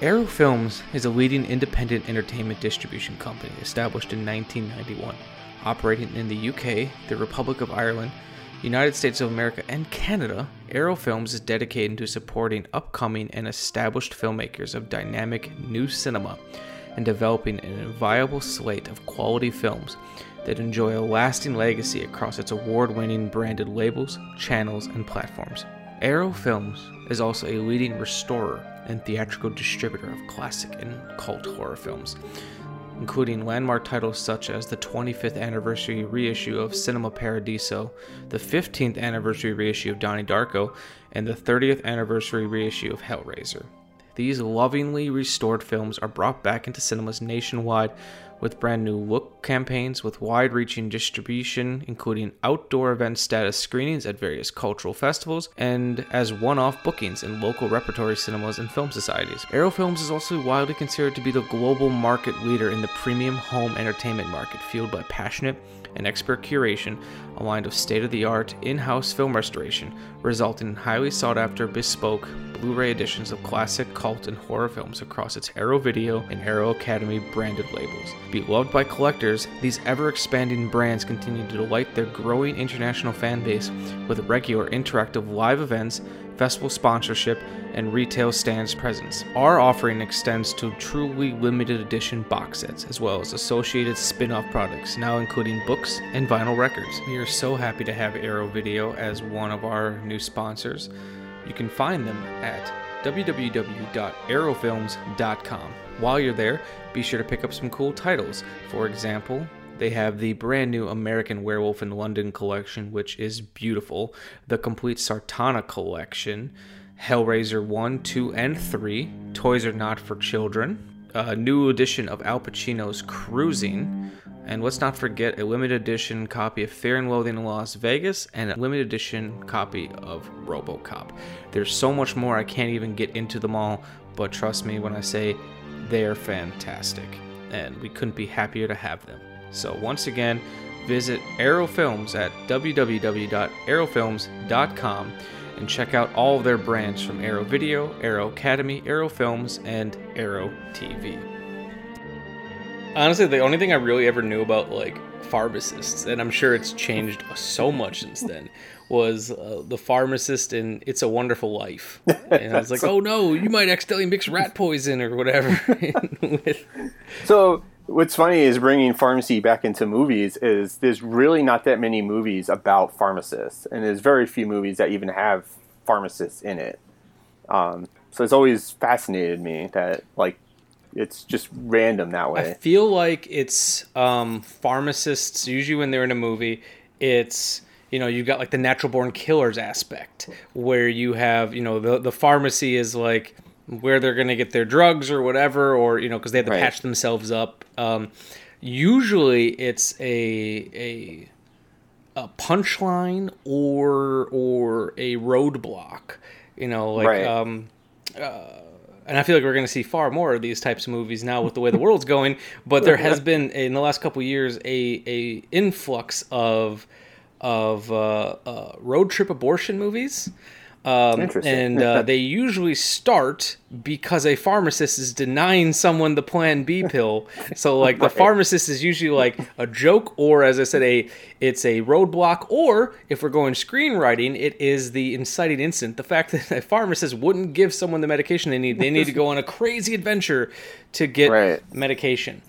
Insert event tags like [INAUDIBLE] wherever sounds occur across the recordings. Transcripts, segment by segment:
Arrow Films is a leading independent entertainment distribution company established in 1991, operating in the UK, the Republic of Ireland, United States of America, and Canada. Arrow Films is dedicated to supporting upcoming and established filmmakers of dynamic new cinema and developing an inviolable slate of quality films that enjoy a lasting legacy across its award winning branded labels, channels, and platforms. Arrow Films is also a leading restorer and theatrical distributor of classic and cult horror films, including landmark titles such as the 25th anniversary reissue of Cinema Paradiso, the 15th anniversary reissue of Donnie Darko, and the 30th anniversary reissue of Hellraiser. These lovingly restored films are brought back into cinemas nationwide with brand new look campaigns with wide reaching distribution, including outdoor event status screenings at various cultural festivals, and as one off bookings in local repertory cinemas and film societies. Arrow Films is also widely considered to be the global market leader in the premium home entertainment market, fueled by passionate and expert curation aligned with state of the art in house film restoration, resulting in highly sought after bespoke Blu ray editions of classic cult and horror films across its Arrow Video and Arrow Academy branded labels. Beloved by collectors, these ever expanding brands continue to delight their growing international fan base with regular interactive live events festival sponsorship, and retail stands presence. Our offering extends to truly limited edition box sets, as well as associated spin off products, now including books and vinyl records. We are so happy to have Arrow Video as one of our new sponsors. You can find them at www.arrowfilms.com. While you're there, be sure to pick up some cool titles. For example, they have the brand new American Werewolf in London collection, which is beautiful. The complete Sartana collection, Hellraiser 1, 2, and 3, Toys Are Not for Children, a new edition of Al Pacino's Cruising, and let's not forget a limited edition copy of Fear and Loathing in Las Vegas and a limited edition copy of Robocop. There's so much more, I can't even get into them all, but trust me when I say they're fantastic, and we couldn't be happier to have them. So, once again, visit Arrow Films at www.arrowfilms.com and check out all of their brands from Arrow Video, Arrow Academy, Arrow Films, and Arrow TV. Honestly, the only thing I really ever knew about like pharmacists, and I'm sure it's changed so much since then, was uh, the pharmacist in It's a Wonderful Life. And I was [LAUGHS] like, oh no, you might accidentally mix rat poison or whatever. with... [LAUGHS] So what's funny is bringing pharmacy back into movies is there's really not that many movies about pharmacists, and there's very few movies that even have pharmacists in it. Um, so it's always fascinated me that like it's just random that way. I feel like it's um, pharmacists usually when they're in a movie, it's you know you've got like the natural born killers aspect where you have you know the the pharmacy is like where they're going to get their drugs or whatever, or you know, because they have to right. patch themselves up. Um, usually, it's a a a punchline or or a roadblock. You know, like right. um, uh, and I feel like we're going to see far more of these types of movies now with the way the world's going. But there has [LAUGHS] been in the last couple years a a influx of of uh, uh, road trip abortion movies. Um, and [LAUGHS] uh, they usually start because a pharmacist is denying someone the Plan B pill. So like the pharmacist is usually like a joke, or as I said, a it's a roadblock, or if we're going screenwriting, it is the inciting incident. The fact that a pharmacist wouldn't give someone the medication they need, they need to go on a crazy adventure to get right. medication.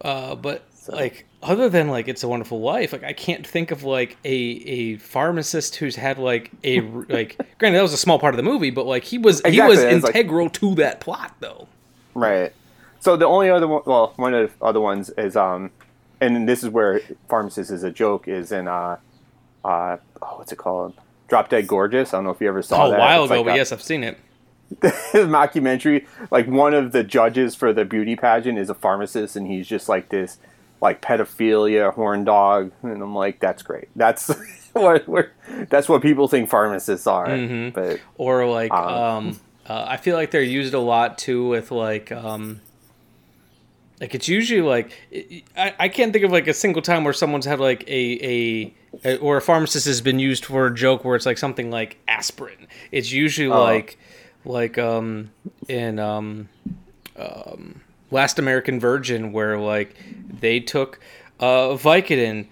Uh, but like other than like it's a wonderful life like i can't think of like a a pharmacist who's had like a [LAUGHS] like granted that was a small part of the movie but like he was exactly. he was integral like, to that plot though. Right. So the only other one well one of the other ones is um and this is where pharmacist is a joke is in uh uh oh, what's it called? Drop dead gorgeous. I don't know if you ever saw oh, that. a while it's ago like but a, yes i've seen it. [LAUGHS] Mockumentary like one of the judges for the beauty pageant is a pharmacist and he's just like this like pedophilia, horn dog, and I'm like, that's great. That's [LAUGHS] what that's what people think pharmacists are. Mm-hmm. But or like, um, um uh, I feel like they're used a lot too with like, um, like it's usually like I, I can't think of like a single time where someone's had like a, a, a or a pharmacist has been used for a joke where it's like something like aspirin. It's usually uh, like like um in um um, Last American Virgin, where like they took uh, Vicodin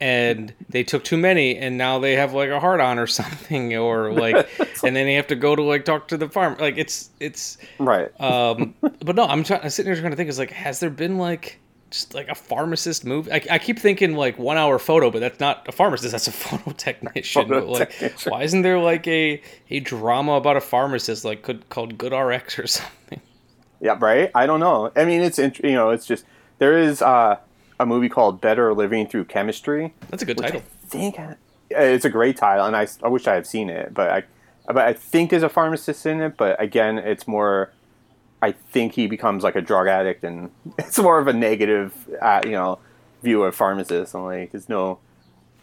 and they took too many and now they have like a heart on or [LAUGHS] something or like [LAUGHS] and then they have to go to like talk to the farm. Like it's it's right. um but no i'm trying i'm sitting here trying to think is like has there been like just like a pharmacist movie I, I keep thinking like one hour photo but that's not a pharmacist that's a [LAUGHS] photo technician. Photo but like technician. why isn't there like a a drama about a pharmacist like could called good rx or something Yeah, right. I don't know. I mean, it's you know, it's just there is uh, a movie called Better Living Through Chemistry. that's a good title I think I- it's a great title, and I, I wish I had seen it, but I but I think there's a pharmacist in it. But again, it's more. I think he becomes like a drug addict, and [LAUGHS] it's more of a negative, uh, you know, view of pharmacists. And like, there's no.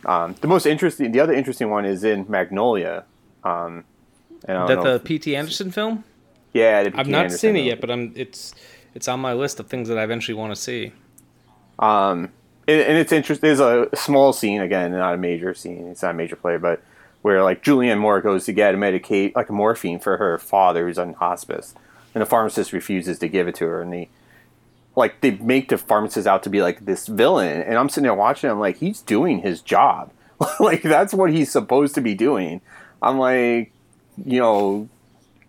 Um, the most interesting, the other interesting one is in Magnolia. Um, and I don't that the pt anderson film yeah, i've not Anderson seen it yet but i'm it's it's on my list of things that i eventually want to see Um, and, and it's interesting. There's a small scene again, not a major scene. It's not a major play, but where like Julianne Moore goes to get a medicate like a morphine for her father who's on hospice, and the pharmacist refuses to give it to her, and they like they make the pharmacist out to be like this villain, and I'm sitting there watching. I'm like, he's doing his job, [LAUGHS] like that's what he's supposed to be doing. I'm like, you know.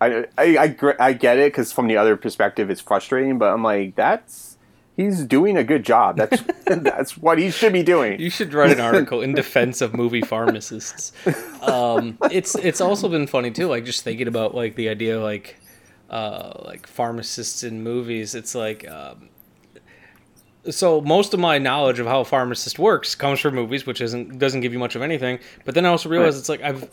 I, I, I, I get it because from the other perspective it's frustrating, but I'm like that's he's doing a good job. That's [LAUGHS] [LAUGHS] that's what he should be doing. You should write an [LAUGHS] article in defense of movie pharmacists. Um, it's it's also been funny too, like just thinking about like the idea of, like uh, like pharmacists in movies. It's like um, so most of my knowledge of how a pharmacist works comes from movies, which isn't doesn't give you much of anything. But then I also realize Right. it's like I've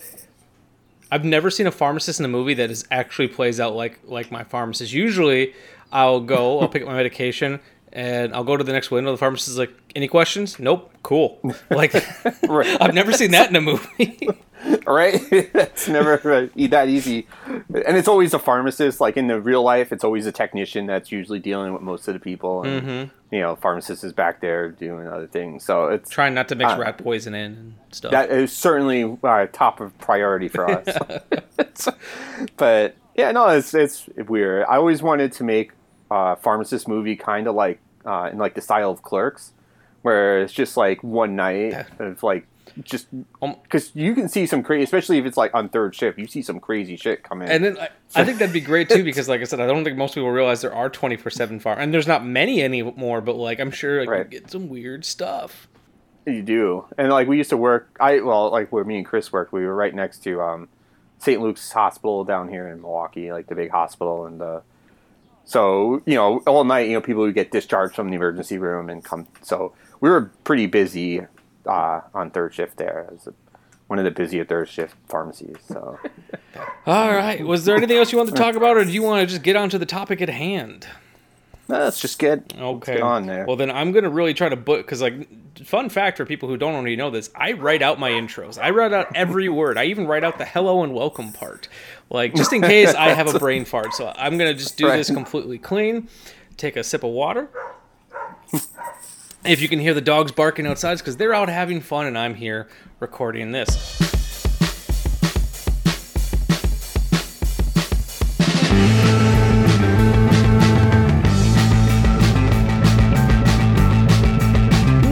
I've never seen a pharmacist in a movie that is actually plays out like like my pharmacist. Usually, I'll go, I'll [LAUGHS] pick up my medication, and I'll go to the next window. The pharmacist is like, "Any questions? Nope. Cool." [LAUGHS] Like, Right. [LAUGHS] I've never seen that in a movie. right? it's never that easy, and it's always a pharmacist. Like in the real life, it's always a technician that's usually dealing with most of the people, and Mm-hmm. You know, pharmacist is back there doing other things. So it's Trying not to mix Uh, rat poison in and stuff. that is certainly uh, top of priority for us. [LAUGHS] but yeah, no, it's it's weird. I always wanted to make a pharmacist movie kind of like uh, in like the style of Clerks, where it's just like one night of like just Um, because you can see some crazy, especially if it's like on third shift, you see some crazy shit come in. and then I, I think that'd be great too because, like I said, I don't think most people realize there are twenty four seven farm, and there's not many anymore. But like, I'm sure like, Right. you get some weird stuff. You do, and like we used to work. I well, like where me and Chris worked, we were right next to um, St. Luke's Hospital down here in Milwaukee, like the big hospital, and uh, so you know all night, you know, people would get discharged from the emergency room and come. So we were pretty busy uh, on third shift there. It was one of the busier third shift pharmacies. So [LAUGHS] All right. Was there anything else you wanted to talk about, or do you want to just get on to the topic at hand? let's just get Okay. get on there. Well, then I'm gonna really try to book because, like, fun fact for people who don't already know this, I write out my intros. I write out every word. I even write out the hello and welcome part, like just in case I have a [LAUGHS] brain fart. So I'm gonna just do Right. this completely clean. Take a sip of water. If you can hear the dogs barking outside, because they're out having fun, and I'm here recording this.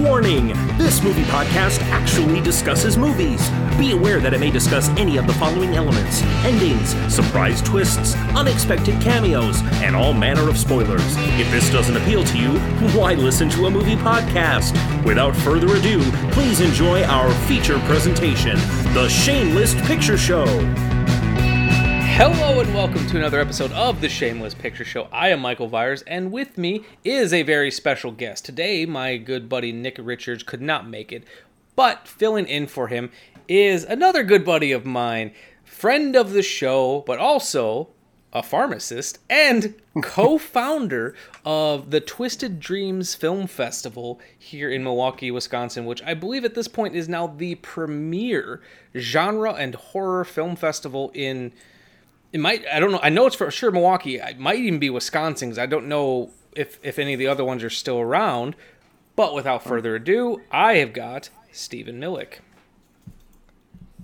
Warning! This movie podcast discusses movies. Be aware that it may discuss any of the following elements endings, surprise twists, unexpected cameos, and all manner of spoilers. If this doesn't appeal to you, why listen to a movie podcast? Without further ado, please enjoy our feature presentation The Shameless Picture Show. Hello and welcome to another episode of the Shameless Picture Show. I am Michael Vyers, and with me is a very special guest. Today, my good buddy Nick Richards could not make it, but filling in for him is another good buddy of mine, friend of the show, but also a pharmacist and [LAUGHS] co-founder of the Twisted Dreams Film Festival here in Milwaukee, Wisconsin, which I believe at this point is now the premier genre and horror film festival in it might I don't know I know it's for sure Milwaukee. It might even be Wisconsin 'cause I don't know if if any of the other ones are still around. But without further ado, I have got Stephen Millick.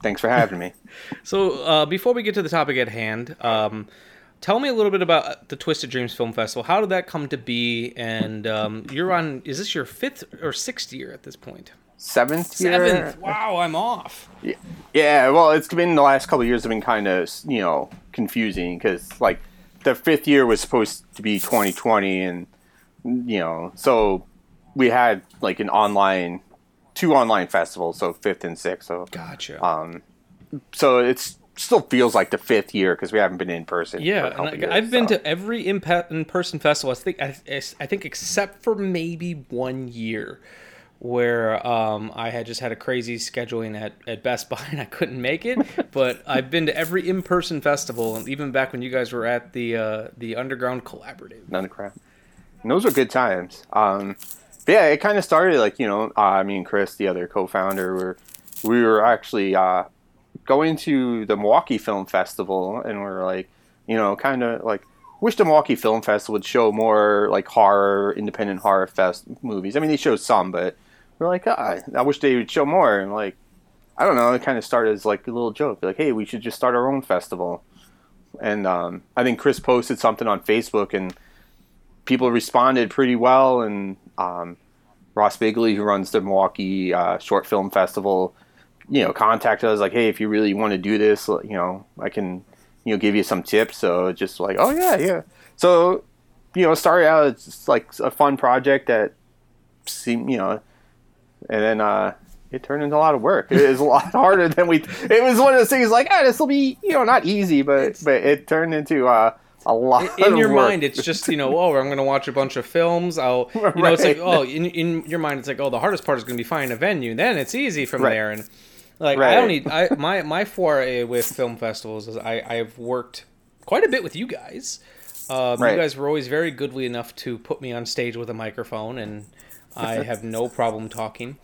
Thanks for having me. [LAUGHS] So uh, before we get to the topic at hand, um, tell me a little bit about the Twisted Dreams Film Festival. How did that come to be? And um, you're on. Is this your fifth or sixth year at this point? Seventh year. Seventh. Wow, I'm off. Yeah, well, it's been the last couple of years have been kind of you know confusing because like the fifth year was supposed to be 2020, and you know so we had like an online, two online festivals, so fifth and sixth. So Gotcha. um, so it's still feels like the fifth year because we haven't been in person. yeah, and I, I've been so. to every in-person festival. I think I, I think except for maybe one year where um, I had just had a crazy scheduling at, at Best Buy and I couldn't make it. [LAUGHS] but I've been to every in-person festival, and even back when you guys were at the uh, the Underground Collaborative. none of crap. And those were good times. Um, yeah, it kind of started like you know, uh, I mean, Chris, the other co-founder, were we were actually uh, going to the Milwaukee Film Festival, and we're like, you know, kind of like wish the Milwaukee Film Festival would show more like horror, independent horror fest movies. I mean, they show some, but we're like, ah, I wish they would show more. And like, I don't know, it kind of started as like a little joke, like, hey, we should just start our own festival. And um, I think Chris posted something on Facebook, and people responded pretty well. And um, Ross Bigley, who runs the Milwaukee uh, Short Film Festival, you know, contacted us like, hey, if you really want to do this, you know, I can, you know, give you some tips. So just like, oh yeah, yeah. So, you know, started out it's like a fun project that seemed, you know, and then uh, it turned into a lot of work. It was a lot [LAUGHS] harder than we. It was one of those things like, ah, this will be, you know, not easy, but but it turned into uh, a lot. in your mind it's just you know [LAUGHS] oh i'm going to watch a bunch of films i'll you know it's like oh in, in your mind it's like oh the hardest part is going to be finding a venue then it's easy from Right. there and like i don't need i my my foray with film festivals is i i've worked quite a bit with you guys um, Right. you guys were always very goodly enough to put me on stage with a microphone and i [LAUGHS] have no problem talking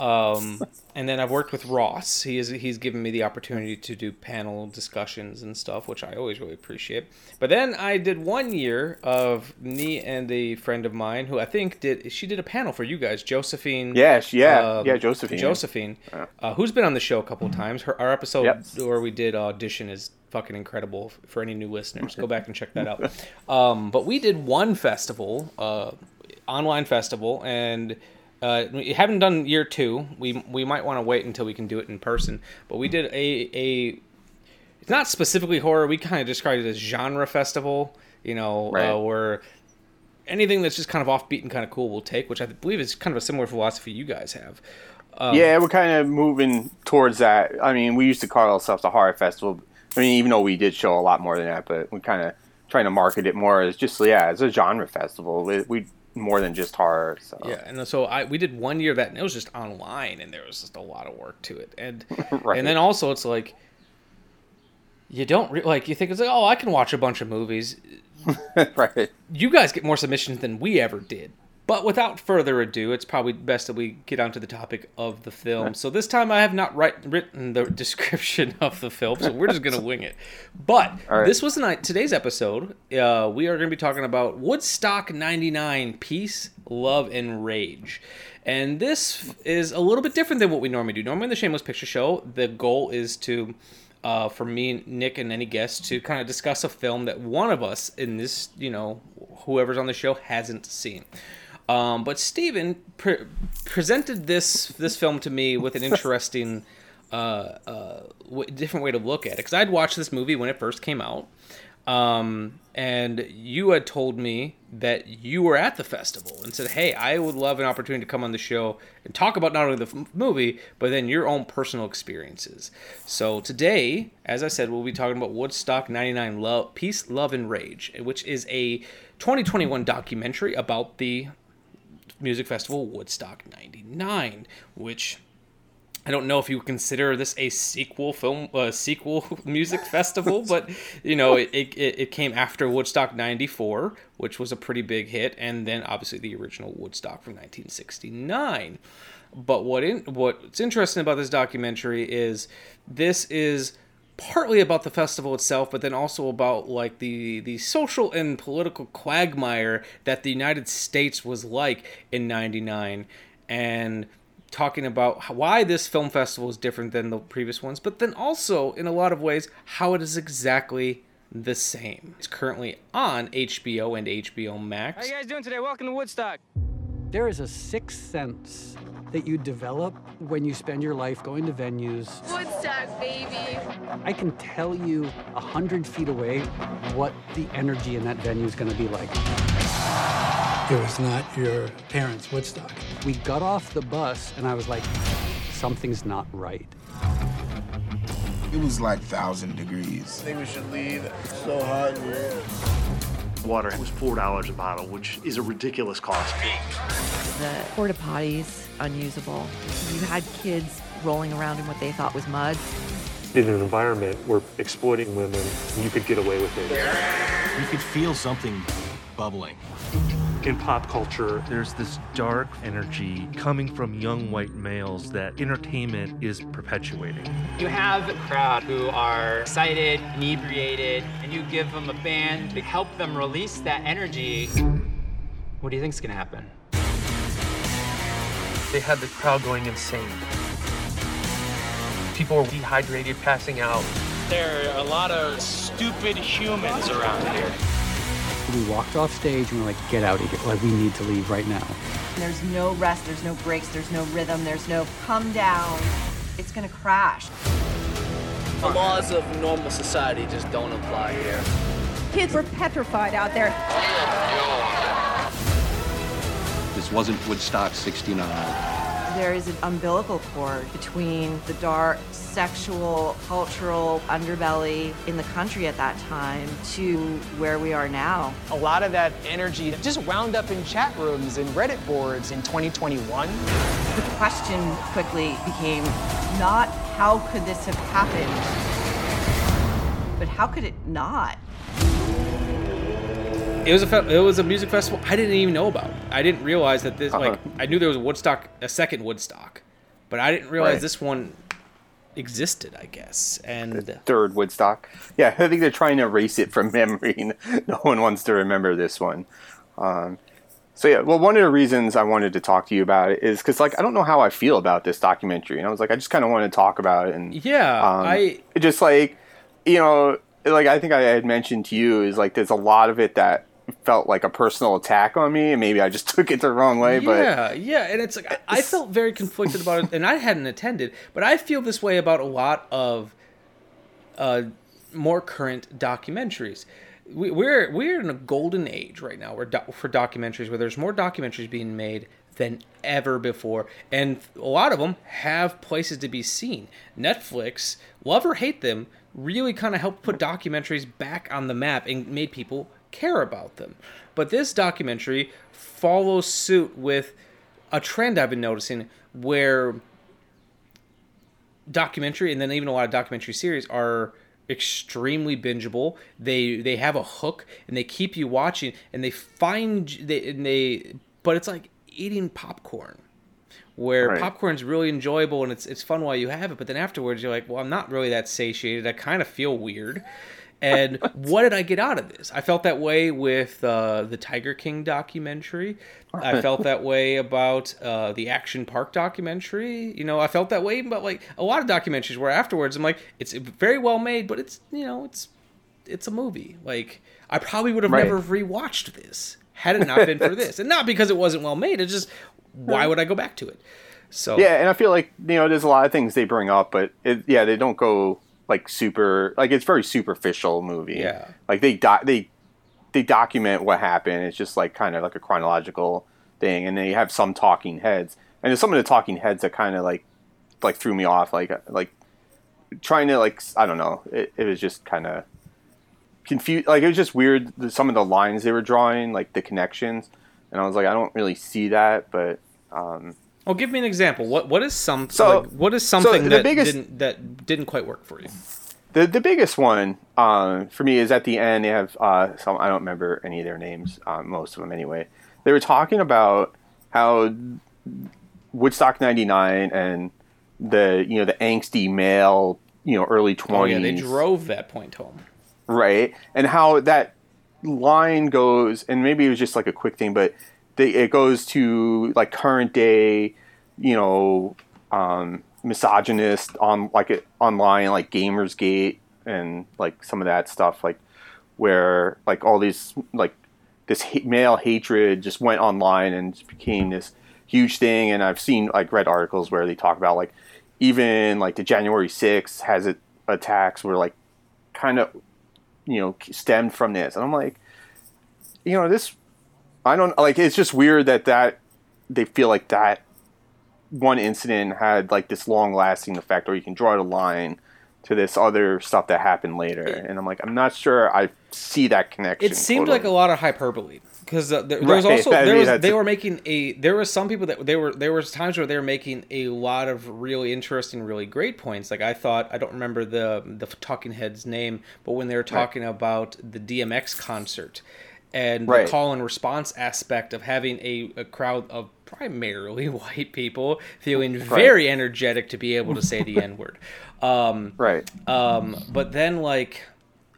um, and then I've worked with Ross. He is he's given me the opportunity to do panel discussions and stuff, which I always really appreciate. But then I did one year of me and a friend of mine who I think did she did a panel for you guys, Josephine. Yeah, sh- yeah, um, yeah, Josephine. Josephine, uh, who's been on the show a couple of times. Her our episode Yep. where we did audition is fucking incredible for any new listeners. Go back and check that out. [LAUGHS] Um, but we did one festival, uh, online festival, and uh, we haven't done year two. We we might want to wait until we can do it in person. But we did a a. It's not specifically horror. We kind of described it as genre festival. You know, Right. uh, where anything that's just kind of offbeat and kind of cool we'll take, which I believe is kind of a similar philosophy you guys have. Um, yeah, we're kind of moving towards that. I mean, we used to call ourselves the horror festival. I mean, even though we did show a lot more than that, but we're kind of trying to market it more as just yeah, as a genre festival. We, we more than just horror. So. Yeah, and so I we did one year of that, and it was just online, and there was just a lot of work to it, and Right. [LAUGHS] and then also it's like you don't re- like you think it's like oh I can watch a bunch of movies. [LAUGHS] right. You guys get more submissions than we ever did. But without further ado, it's probably best that we get onto the topic of the film. So this time I have not write, written the [LAUGHS] description of the film, so we're just gonna wing it. But right. this was tonight today's episode. Uh, we are going to be talking about Woodstock '99: Peace, Love, and Rage. And this is a little bit different than what we normally do. Normally, in the Shameless Picture Show, the goal is to, uh, for me, Nick, and any guest to kind of discuss a film that one of us in this, you know, whoever's on the show hasn't seen. Um, but Steven pre- presented this this film to me with an [LAUGHS] interesting, uh, uh, w- different way to look at it. Because I'd watched this movie when it first came out, um, and you had told me that you were at the festival and said, "Hey, I would love an opportunity to come on the show and talk about not only the f- movie but then your own personal experiences." So today, as I said, we'll be talking about Woodstock '99: Love, Peace, Love, and Rage, which is a 2021 documentary about the music festival Woodstock 99, which I don't know if you would consider this a sequel film, uh, sequel [LAUGHS] music festival, but you know it, it, it came after Woodstock '94, which was a pretty big hit, and then obviously the original Woodstock from 1969. But what in, what's interesting about this documentary is this is partly about the festival itself, but then also about like the the social and political quagmire that the United States was like in '99, and talking about how, why this film festival is different than the previous ones, but then also in a lot of ways how it is exactly the Same. It's currently on HBO and HBO Max. How you guys doing today? Welcome to Woodstock. There is a sixth sense that you develop when you spend your life going to venues. Woodstock, baby. I can tell you a hundred feet away what the energy in that venue is going to be like. It was not your parents' Woodstock. We got off the bus and I was like, something's not right. It was like thousand degrees. I think we should leave. It's so hot in here. Water was four dollars a bottle, which is a ridiculous cost. The porta potties unusable. You had kids rolling around in what they thought was mud. In an environment where exploiting women, you could get away with it. You could feel something bubbling. In pop culture, there's this dark energy coming from young white males that entertainment is perpetuating. You have a crowd who are excited, inebriated, and you give them a band to help them release that energy. What do you think's gonna happen? They had the crowd going insane. People were dehydrated, passing out. There are a lot of stupid humans around here. We walked off stage and we are like, get out of here. Like, we need to leave right now. There's no rest, there's no breaks, there's no rhythm, there's no come down. It's gonna crash. The laws of normal society just don't apply here. Kids were petrified out there. This wasn't Woodstock 69 there is an umbilical cord between the dark sexual cultural underbelly in the country at that time to where we are now. A lot of that energy just wound up in chat rooms and Reddit boards in 2021. The question quickly became not how could this have happened, but how could it not? It was a fe- it was a music festival I didn't even know about. I didn't realize that this uh-huh. like I knew there was a Woodstock, a second Woodstock, but I didn't realize right. this one existed. I guess and the third Woodstock. Yeah, I think they're trying to erase it from [LAUGHS] memory. no one wants to remember this one. Um, so yeah, well, one of the reasons I wanted to talk to you about it is because like I don't know how I feel about this documentary, and I was like, I just kind of want to talk about it. And yeah, um, I just like you know, like I think I had mentioned to you is like there's a lot of it that felt like a personal attack on me, and maybe I just [LAUGHS] took it the wrong way. But yeah, yeah, and it's like I, I felt very conflicted about it, and I hadn't attended, but I feel this way about a lot of uh, more current documentaries. We, we're we're in a golden age right now. We're do, for documentaries where there's more documentaries being made than ever before, and a lot of them have places to be seen. Netflix, love or hate them, really kind of helped put documentaries back on the map and made people care about them. But this documentary follows suit with a trend I've been noticing where documentary and then even a lot of documentary series are extremely bingeable. They they have a hook and they keep you watching and they find they and they but it's like eating popcorn where right. popcorn's really enjoyable and it's it's fun while you have it, but then afterwards you're like, well, I'm not really that satiated. I kind of feel weird. And [LAUGHS] what did I get out of this? I felt that way with uh, the Tiger King documentary. I felt [LAUGHS] that way about uh, the Action Park documentary. You know, I felt that way about like a lot of documentaries where afterwards I'm like, it's very well made, but it's you know, it's it's a movie. Like I probably would have right. never rewatched this had it not been for [LAUGHS] this, and not because it wasn't well made. It's just why would I go back to it? So yeah, and I feel like you know, there's a lot of things they bring up, but it, yeah, they don't go like super like it's very superficial movie. Yeah. Like they do, they they document what happened. It's just like kind of like a chronological thing, and they have some talking heads. And there's some of the talking heads that kind of like like threw me off. Like like trying to like I don't know. It, it was just kind of confused. Like it was just weird. Some of the lines they were drawing, like the connections, and I was like, I don't really see that, but. Um, well, give me an example. What what is some so, like, what is something so that biggest, didn't that didn't quite work for you? The the biggest one uh, for me is at the end. They have uh, some. I don't remember any of their names. Uh, most of them anyway. They were talking about how Woodstock '99 and the you know the angsty male you know early twenties. Oh, yeah, they drove that point home. Right, and how that line goes, and maybe it was just like a quick thing, but they, it goes to like current day, you know, um, misogynist on like it online like Gamersgate and like some of that stuff. Like where like all these like this male hatred just went online and became this huge thing. And I've seen like read articles where they talk about like even like the January 6th has it attacks were like kind of you know stemmed from this, and I'm like, you know this, I don't like. It's just weird that that they feel like that one incident had like this long lasting effect, or you can draw the line to this other stuff that happened later. And I'm like, I'm not sure I see that connection. It seemed totally. like a lot of hyperbole because uh, there, there was Right. [LAUGHS] also there was they were making a there were some people that they were there was times where they were making a lot of really interesting, really great points. Like I thought I don't remember the the Talking Heads name, but when they were talking about the DMX concert and Right. the call and response aspect of having a, a crowd of primarily [LAUGHS] white people feeling very energetic to be able to say the N word. [LAUGHS] Um, right. Um, but then like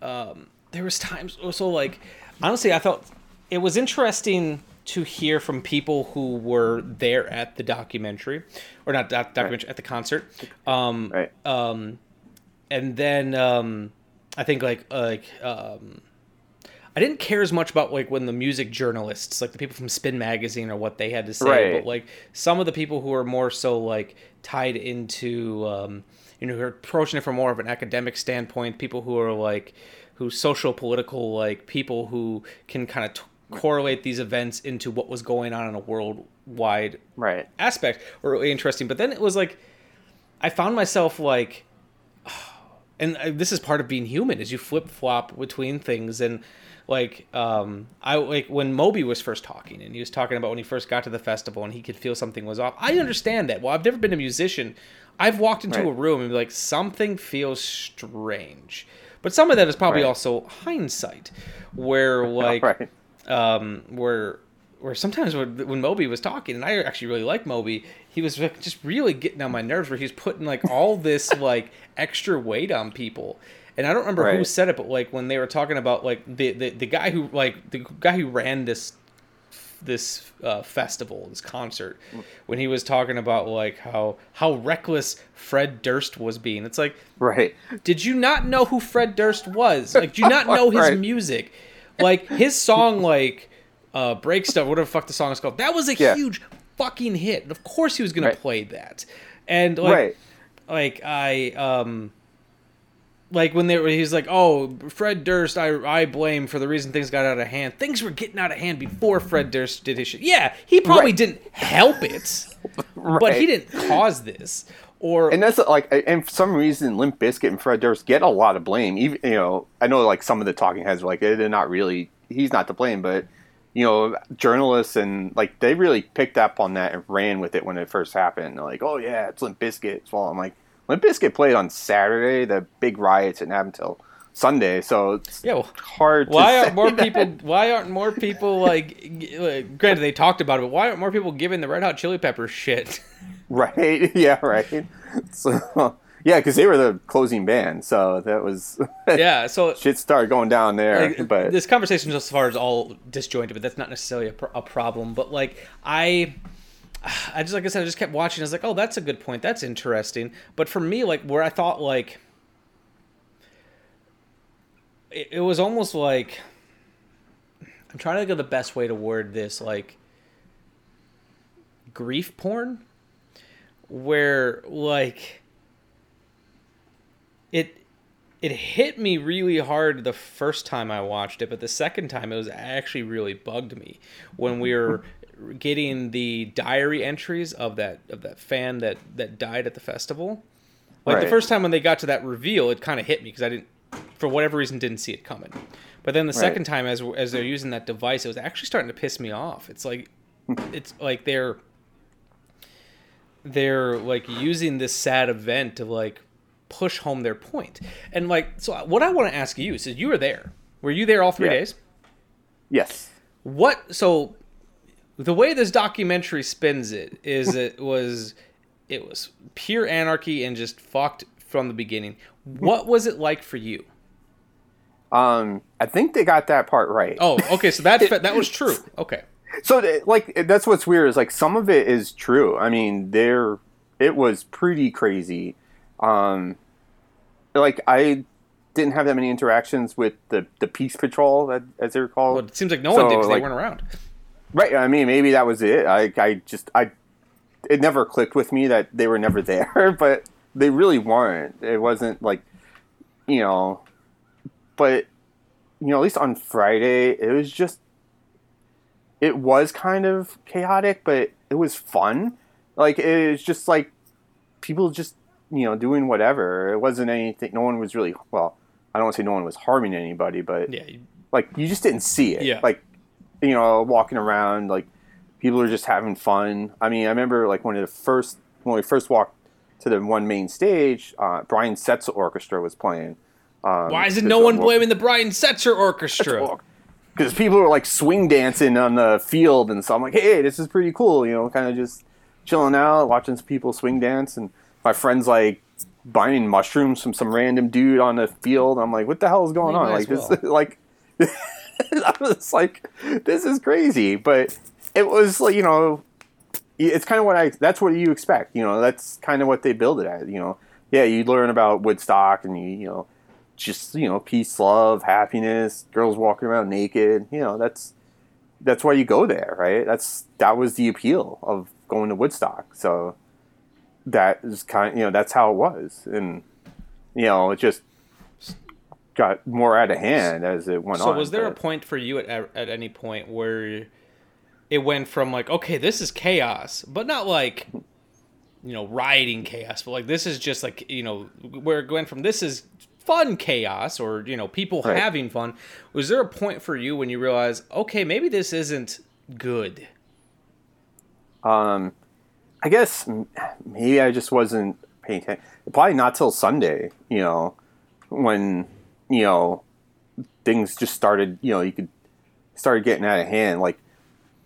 um, there was times also like honestly I felt it was interesting to hear from people who were there at the documentary or not doc- documentary at the concert um, right. um, and then um, I think like like um, I didn't care as much about like when the music journalists, like the people from Spin Magazine, or what they had to say, Right. but like some of the people who are more so like tied into, um, you know, who are approaching it from more of an academic standpoint, people who are like, who social political like people who can kind of t- correlate these events into what was going on in a worldwide right aspect were really interesting. But then it was like, I found myself like [SIGHS] and uh, this is part of being human is you flip flop between things and like um i like when moby was first talking and he was talking about when he first got to the festival and he could feel something was off i understand that well i've never been a musician i've walked into Right. a room and be like something feels strange but some of that is probably Right. also hindsight where [LAUGHS] like Right. um where where sometimes when, when Moby was talking, and I actually really like Moby, he was just really getting on my nerves. Where he was putting like all this [LAUGHS] like extra weight on people, and I don't remember who said it, but like when they were talking about like the the, the guy who like the guy who ran this this uh, festival, this concert, when he was talking about like how how reckless Fred Durst was being. It's like, right? Did you not know who Fred Durst was? Like, do you not know [LAUGHS] his Right. music? Like his song, like uh, "Break Stuff," whatever the fuck the song is called. That was a Yeah. huge fucking hit. And of course, he was gonna Right. play that. And like, Right. like I um. Like when they were, he's like, "Oh, Fred Durst, I I blame for the reason things got out of hand. Things were getting out of hand before Fred Durst did his shit. Yeah, he probably Right. didn't help it, [LAUGHS] but he didn't cause this. Or and that's like, and for some reason, Limp Bizkit and Fred Durst get a lot of blame. Even you know, I know like some of the talking heads were like eh, they're not really, he's not to blame, but you know, journalists and like they really picked up on that and ran with it when it first happened. They're like, oh yeah, it's Limp Bizkit's fault. I'm like, Limp Bizkit played on Saturday. The big riots didn't happen until Sunday, so it's yeah, well, hard. To Why aren't more [LAUGHS] that. people? Why aren't more people like? like, Granted, they talked about it, but why aren't more people giving the Red Hot Chili Peppers shit? [LAUGHS] Right? [LAUGHS] Yeah, right. So yeah, because they were the closing band, so that was Yeah, so shit started going down there. Like, but this conversation, as far as all disjointed, but that's not necessarily a, pr- a problem. But like I. [SIGHS] I just like I said, I just kept watching. I was like, "Oh, that's a good point. That's interesting." But for me, like where I thought like it, it was almost like I'm trying to think of the best way to word this, like grief porn, where like it it hit me really hard the first time I watched it, but the second time it was actually really bugged me when we were getting the diary entries of that of that fan that that died at the festival. Like the first time when they got to that reveal, it kind of hit me because I didn't, for whatever reason, didn't see it coming. But then the Right. second time, as as they're using that device, it was actually starting to piss me off. It's like, hmm. it's like they're they're like using this sad event to like push home their point. And like, so uh, what I want to ask you is, you were there. Were you there all three Yeah. days? yes, What? So the way this documentary spins it is [LAUGHS] it was it was pure anarchy and just fucked from the beginning. What was it like for you? um, I think they got that part right. Oh, okay. So that [LAUGHS] that was true. Okay. So like that's what's weird is like some of it is true. I mean, there it was pretty crazy. Um like I didn't have that many interactions with the the peace patrol as they're called. Well, it seems like no so, one did because like, they weren't around. Right. I mean, maybe that was it. I I just I it never clicked with me that they were never [LAUGHS] there, but they really weren't. It wasn't like you know, but you know, at least on Friday, it was just it was kind of chaotic, but it was fun. Like it was just like people just you know doing whatever. It wasn't anything. No one was really well. I don't want to say no one was harming anybody, but yeah, like you just didn't see it. Yeah. Like you know, walking around like people are just having fun. I mean, I remember like one of the first when we first walked to the one main stage, uh, Brian Setzer Orchestra was playing. Um, Why is it no one blaming the Brian Setzer Orchestra? Because people were like swing dancing on the field, and so I'm like, hey, this is pretty cool. You know, kind of just chilling out, watching some people swing dance, and my friends like buying mushrooms from some random dude on the field. I'm like, what the hell is going on? Like well. this, [LAUGHS] like [LAUGHS] I was like, this is crazy. But it was like, you know, it's kind of what I. That's what you expect. You know, that's kind of what they build it at. You know, yeah, you learn about Woodstock, and you, you know, just you know, peace, love, happiness, girls walking around naked. You know, that's that's why you go there, right? That's that was the appeal of going to Woodstock. So that is kind, you know, that's how it was, and you know, it just got more out of hand as it went so on. So, was there but... a point for you at at any point where it went from like, okay, this is chaos, but not like you know rioting chaos, but like this is just like you know where it went from this is fun chaos or you know people right. having fun. Was there a point for you when you realized, okay, maybe this isn't good? Um, I guess maybe I just wasn't paying attention. Probably not till Sunday, you know, when you know things just started. You know, you could started getting out of hand. Like,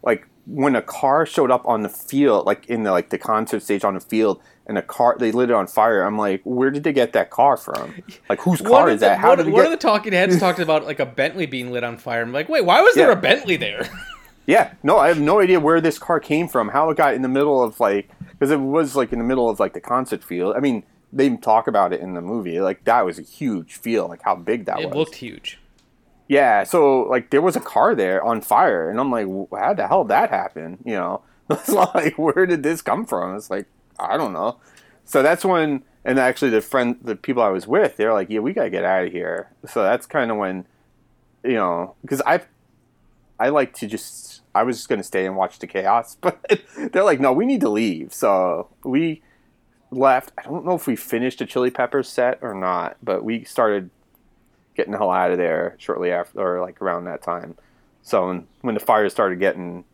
like when a car showed up on the field, like in the like the concert stage on the field, and a car they lit it on fire. I'm like, where did they get that car from? Like, whose car is the, that? How one, did one get... of the talking heads talked about like a Bentley being lit on fire. I'm like, wait, why was yeah. there a Bentley there? [LAUGHS] Yeah, no, I have no idea where this car came from, how it got in the middle of like, because it was like in the middle of like the concert field. I mean, they talk about it in the movie. Like that was a huge feel, like how big that it was. It looked huge. Yeah, so like there was a car there on fire, and I'm like, how the hell did that happen? You know, [LAUGHS] it's like where did this come from? It's like I don't know. So that's when, and actually the friend, the people I was with, they're like, yeah, we gotta get out of here. So that's kind of when, you know, because I, I like to just I was just going to stay and watch the chaos, [LAUGHS] but they're like, no, we need to leave. So we left. I don't know if we finished a Chili Peppers set or not, but we started getting the hell out of there shortly after, or like around that time. So when, when the fire started getting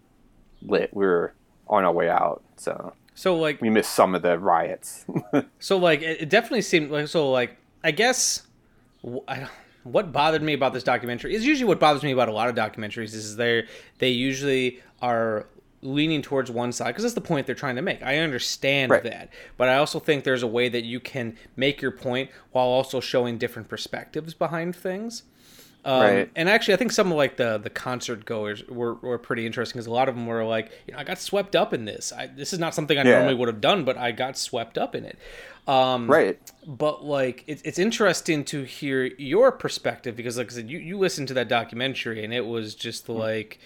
lit, we were on our way out. So so like we missed some of the riots. [LAUGHS] so like it definitely seemed like so like I guess I what bothered me about this documentary is usually what bothers me about a lot of documentaries is they they usually are leaning towards one side because that's the point they're trying to make. I understand right. that, but I also think there's a way that you can make your point while also showing different perspectives behind things. Um, right. And actually, I think some of like the the concert goers were, were pretty interesting because a lot of them were like, you know, I got swept up in this. I, this is not something I yeah. normally would have done, but I got swept up in it. Um, right. But like, it, it's interesting to hear your perspective because, like I said, you you listened to that documentary and it was just like.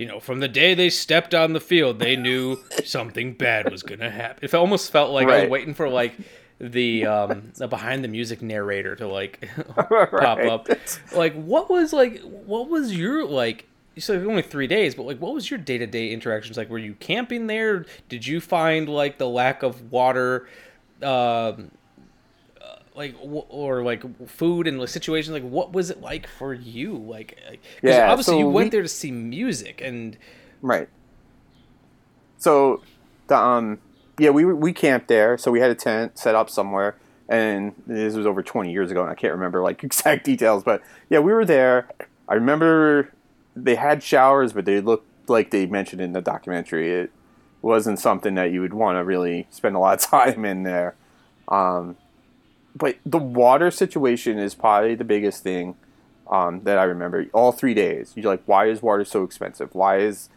You know, from the day they stepped on the field, they knew [LAUGHS] something bad was gonna happen. It almost felt like right. I was waiting for like the um the behind the music narrator to like [LAUGHS] [LAUGHS] pop up. Like what was like what was your like so only three days, but like what was your day to day interactions like? Were you camping there? Did you find like the lack of water um like or like food and like situations like what was it like for you like because yeah, obviously so you went we, there to see music and right so the um yeah, we we camped there, so we had a tent set up somewhere, and this was over 20 years ago, and I can't remember like [LAUGHS] exact details, but yeah, we were there. I remember they had showers, but they looked like they mentioned in the documentary. It wasn't something that you would want to really spend a lot of [LAUGHS] time in there. Um, but the water situation is probably the biggest thing um, that I remember. All three days, you're like, why is water so expensive? Why is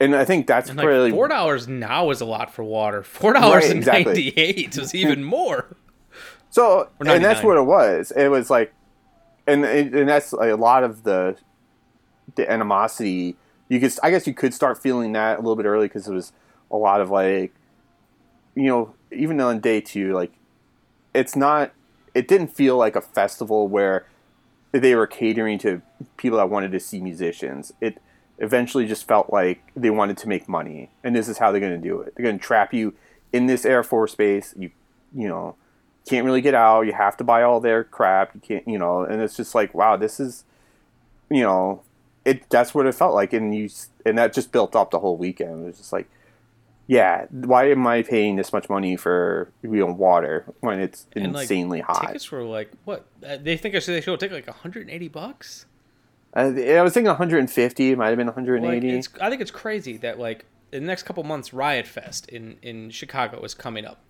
and I think that's and like really four dollars now is a lot for water. Four dollars and ninety eight was even [LAUGHS] more. So and that's what it was. It was like and and that's a lot of the the animosity. You could, I guess, you could start feeling that a little bit early because it was a lot of like, you know, even on day two, like, it's not. It didn't feel like a festival where they were catering to people that wanted to see musicians. It eventually just felt like they wanted to make money, and this is how they're going to do it. They're going to trap you in this Air Force base. You, you know, can't really get out. You have to buy all their crap. You can't, you know, and it's just like, wow, this is, you know, it. That's what it felt like, and you, and that just built up the whole weekend. It was just like, yeah, why am I paying this much money for you know water when it's And, like, insanely hot? Tickets were like what? Uh, they think I should they should take like 180 bucks. Uh, I was thinking 150. It might have been 180. Like, it's, I think it's crazy that like in the next couple months, Riot Fest in in Chicago is coming up,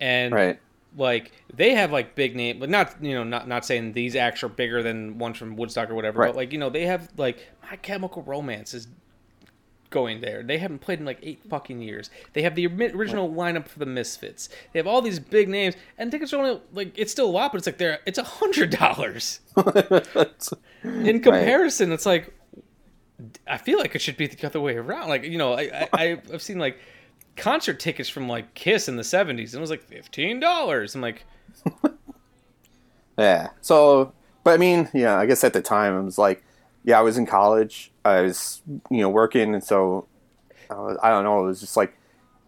and Right. like they have like big name, but not you know not not saying these acts are bigger than ones from Woodstock or whatever, Right. but like you know they have like My Chemical Romance is going there. They haven't played in like eight fucking years. They have the original lineup for the Misfits. They have all these big names, and tickets are only like it's still a lot, but it's like they're it's a hundred dollars. [LAUGHS] In comparison, it's like I feel like it should be the other way around. Like you know, I, I [LAUGHS] I've seen like concert tickets from like Kiss in the '70s, and it was like fifteen dollars. I'm like, [LAUGHS] Yeah. So, but I mean, yeah, I guess at the time it was like, yeah, I was in college. I was, you know, working, and so I, was, I don't know. It was just like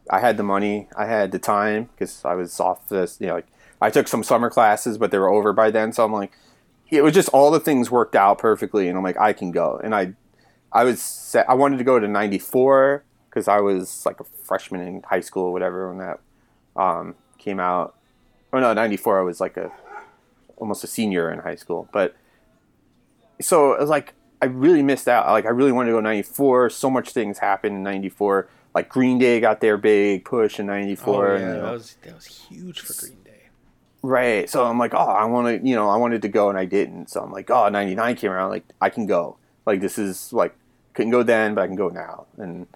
I had the money, I had the time because I was off this. You know, like I took some summer classes, but they were over by then. So I'm like, it was just all the things worked out perfectly, and I'm like, I can go. And I, I was set, I wanted to go to '94 because I was like a freshman in high school or whatever when that um, came out. Oh no, '94 I was like a almost a senior in high school. But so it was like I really missed out. Like I really wanted to go '94. So much things happened in '94. Like Green Day got their big push in '94. oh and, yeah, know, that was that was huge for Green Day. Right. So I'm like, oh, I want to, you know, I wanted to go and I didn't. So I'm like, oh, 99 came around. Like, I can go. Like, this is like, couldn't go then, but I can go now. And,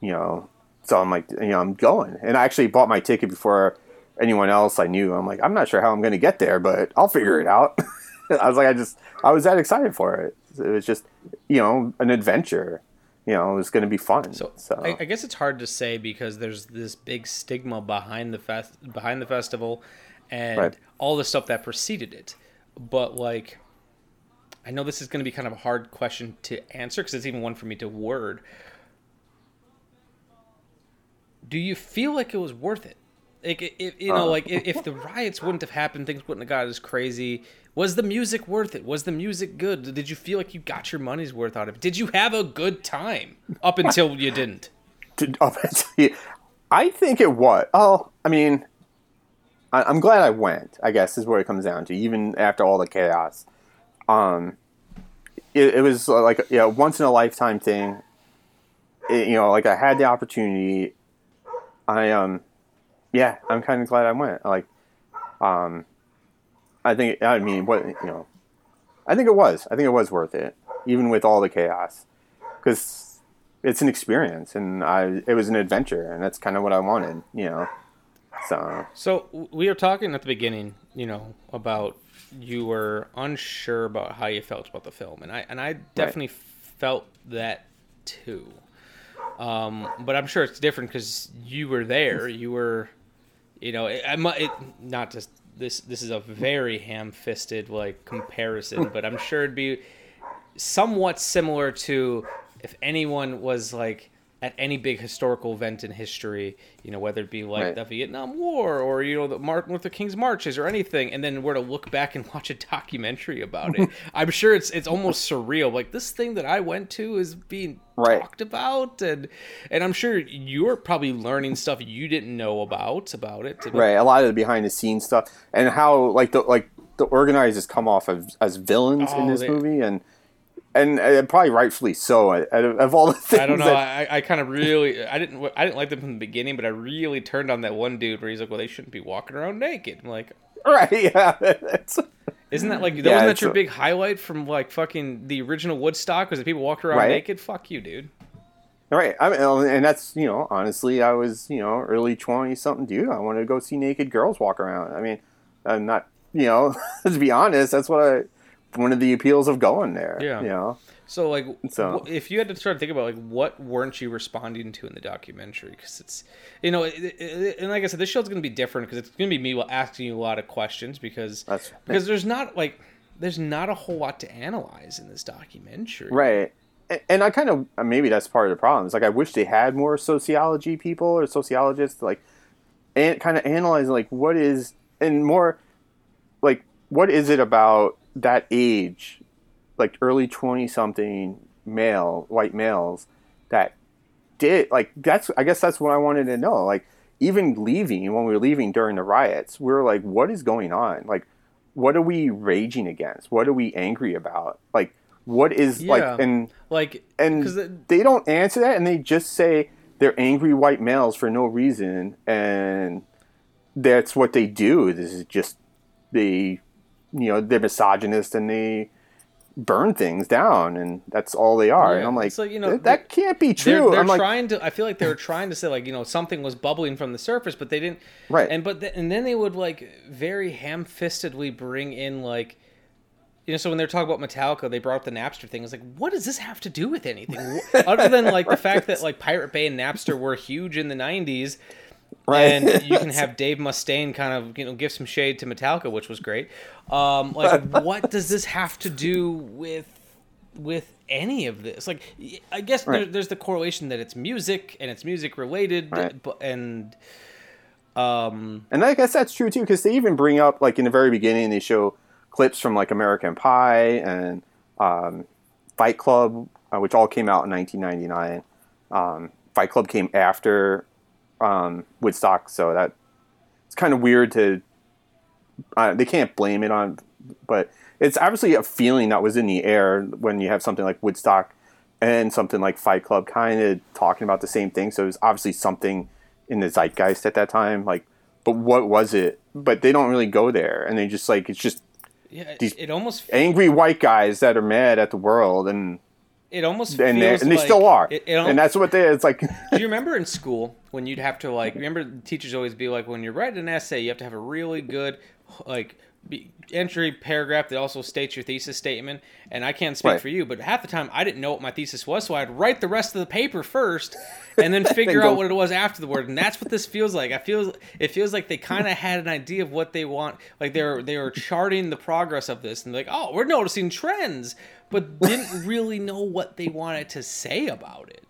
you know, so I'm like, you know, I'm going. And I actually bought my ticket before anyone else I knew. I'm like, I'm not sure how I'm going to get there, but I'll figure it out. [LAUGHS] I was like, I just, I was that excited for it. It was just, you know, an adventure. You know, it was going to be fun. So, I, I guess it's hard to say because there's this big stigma behind the fest behind the festival, and Right. all the stuff that preceded it. But like, I know this is going to be kind of a hard question to answer because it's even one for me to word. Do you feel like it was worth it? Like, i- if, you know, Uh. like if, the riots wouldn't have happened, things wouldn't have got as crazy. Was the music worth it? Was the music good? Did you feel like you got your money's worth out of it? Did you have a good time up until you didn't? [LAUGHS] to, up until- I think it was. Oh, I mean, I, I'm glad I went. I guess is what it comes down to. Even after all the chaos, um, it, it was uh, like yeah, once in a lifetime thing. It- you know, like I had the opportunity. I um, yeah, I'm kind of glad I went. Like, um, I think I mean what you know, I think it was. I think it was worth it, even with all the chaos, because it's an experience and I it was an adventure and that's kind of what I wanted, you know. So So we were talking at the beginning, you know, about you were unsure about how you felt about the film, and I and I definitely felt that too. Um, but I'm sure it's different because you were there. You were, you know, it, it not just this. This is a very ham-fisted like comparison, but I'm sure it'd be somewhat similar to if anyone was like at any big historical event in history, you know, whether it be like Right. the Vietnam War or you know the Martin Luther King's marches or anything, and then were to look back and [LAUGHS] watch a documentary about it, [LAUGHS] I'm sure it's it's almost surreal. Like this thing that I went to is being Right. talked about, and and I'm sure you're probably learning stuff you didn't know about about it. right, a lot of the behind the scenes stuff and how like the like the organizers come off as, as villains in Oh, this they- movie and and uh, probably rightfully so. Of, of all the things, I don't know. that- I, I kind of really, I didn't, I didn't like them from the beginning, but I really turned on that one dude where he's like, "Well, they shouldn't be walking around naked." I'm like, right, [LAUGHS] yeah. Isn't that like, Yeah, wasn't that your a- big highlight from like fucking the original Woodstock? Was that people walked around Right. naked? Fuck you, dude. Right. I mean, and that's you know, honestly, I was you know early twenty something dude. I wanted to go see naked girls walk around. I mean, I'm not you know, [LAUGHS] to be honest, that's what I one of the appeals of going there. Yeah. You know. So like, So- if you had to start to think about like what weren't you responding to in the documentary? Because it's, you know, it, it, and like I said, this show's going to be different because it's going to be me asking you a lot of questions because That's- because there's not like there's not a whole lot to analyze in this documentary. Right. And I kind of uh, maybe that's part of the problem. It's like I wish they had more sociology people or sociologists like and kind of analyzing like what is and more like what is it about that age like early 20 something male white males that did like that's I guess that's what I wanted to know. Like even leaving when we were leaving during the riots we were like what is going on? Like what are we raging against? What are we angry about? Like what is Yeah. like and Like and it- they don't answer that and they just say they're angry white males for no reason and that's what they do. This is just they you know they're misogynist and they burn things down and that's all they are and i'm like, like, you know, that, that can't be They're, true they're i'm like trying to. I feel like they were trying to say like you know something was bubbling from the surface, but they didn't. [LAUGHS] Right. And but th- and then they would like very ham-fistedly bring in like. You know, so when they're talking about Metallica, they brought up the Napster thing. It's like, what does this have to do with anything, other than like the [LAUGHS] fact that like Pirate Bay and Napster were huge in the '90s, Right. and you can [LAUGHS] have Dave Mustaine kind of you know give some shade to Metallica, which was great. Um, like, what does this have to do with with any of this? Like, I guess there, there's the correlation that it's music and it's music related, Right. but and um, And I guess that's true too, because they even bring up like in the very beginning, they show clips from like American Pie and um, Fight Club, uh, which all came out in 1999. Um, Fight Club came after um, Woodstock, so that it's kind of weird to. Uh, they can't blame it on, but it's obviously a feeling that was in the air when you have something like Woodstock and something like Fight Club, kind of talking about the same thing. So it was obviously something in the zeitgeist at that time. Like, but what was it? But they don't really go there, and they just like it's just yeah, these it almost angry white guys that are mad at the world, and it almost and they, and they still are, It, it al- and that's what they. It's like [LAUGHS] Do you remember in school when you'd have to like remember teachers always be like when you're writing an essay you have to have a really good like entry paragraph that also states your thesis statement? And I can't speak Right. for you but half the time I didn't know what my thesis was so I'd write the rest of the paper first and then [LAUGHS] figure out what it was after the word. And that's what this feels like. I feel it feels like they kind of had an idea of what they want like they were they were charting the progress of this and like oh we're noticing trends but didn't [LAUGHS] really know what they wanted to say about it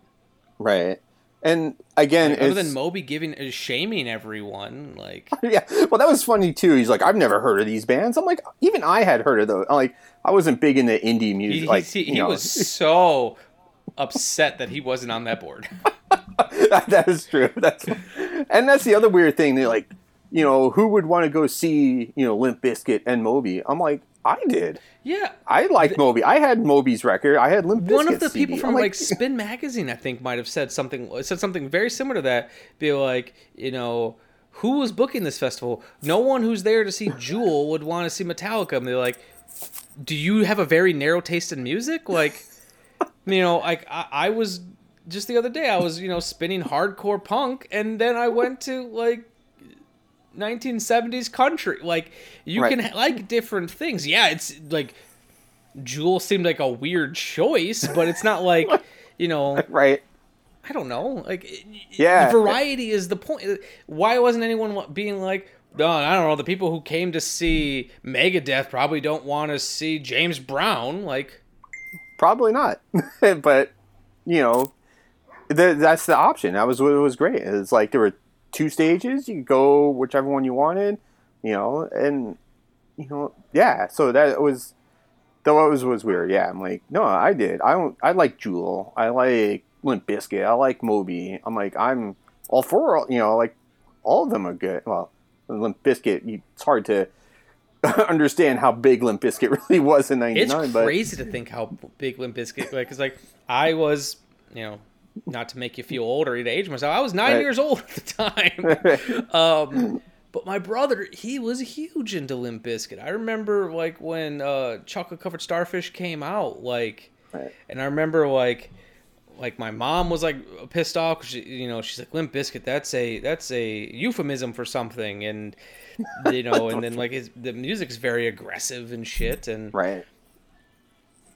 right. And again, like, other than Moby giving uh, shaming everyone, like [LAUGHS] yeah. Well, that was funny too. He's like, I've never heard of these bands. I'm like, even I had heard of those. Like, I wasn't big into indie music. he, like, he, he was [LAUGHS] so upset that he wasn't on that board. that is true. That's and that's the other weird thing. They're like, you know, who would want to go see you know Limp Bizkit and Moby? I'm like, I did. Yeah, I like Moby. I had Moby's record. I had Limp Bizkit. One of the people from I'm like, Spin Magazine, I think, might have said something said something very similar to that. Be like, you know, who was booking this festival? No one who's there to see Jewel would want to see Metallica. And they're like, do you have a very narrow taste in music? Like, [LAUGHS] you know, like I, I was just the other day, I was you know spinning hardcore punk, and then I went to like 1970s country. Like you Right. can like different things. Yeah, it's like Jewel seemed like a weird choice, but it's not like you know. [LAUGHS] right. I don't know. Like Yeah. variety is the point. Why wasn't anyone being like? No, I don't know. The people who came to see Megadeth probably don't want to see James Brown. Like, Probably not. [LAUGHS] but you know, th- that's the option. That was what was great. It's like there were two stages. You could go whichever one you wanted. You know, and you know, yeah. So that was. Though it was was weird, yeah. I'm like, no, I did. I don't. I like Jewel. I like Limp Bizkit. I like Moby. I'm like, I'm all for all. You know, like all of them are good. Well, Limp Bizkit, You, it's hard to [LAUGHS] understand how big Limp Bizkit [LAUGHS] really was in it's '99. But it's crazy to think how big Limp Bizkit. Like, cause like I was, you know, not to make you feel old or to age myself. I was nine Right. years old at the time. [LAUGHS] um, but my brother, he was huge into Limp Bizkit. I remember like when uh, Chocolate Covered Starfish came out, like, and I remember like. Like my mom was like pissed off 'cause she, you know, she's like Limp Bizkit. That's a that's a euphemism for something, and you know, and then like his, the music's very aggressive and shit, and right.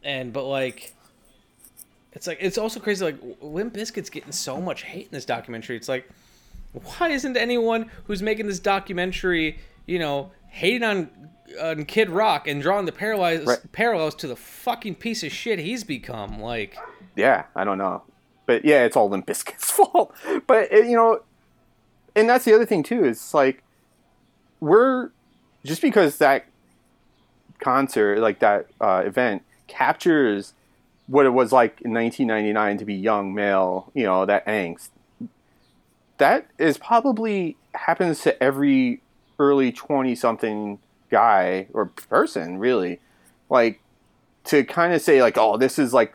and but like it's like it's also crazy like Limp Bizkit's getting so much hate in this documentary. It's like why isn't anyone who's making this documentary, you know, hating on on Kid Rock and drawing the parallels Right. parallels to the fucking piece of shit he's become? Like, yeah, I don't know, but yeah, it's all Limp Bizkit's [LAUGHS] fault. But it, you know, and that's the other thing too. Is like we're just because that concert, like that uh, event, captures what it was like in 1999 to be young male. You know that angst. That is probably happens to every early 20 something guy or person, really. Like to kind of say like, oh, this is like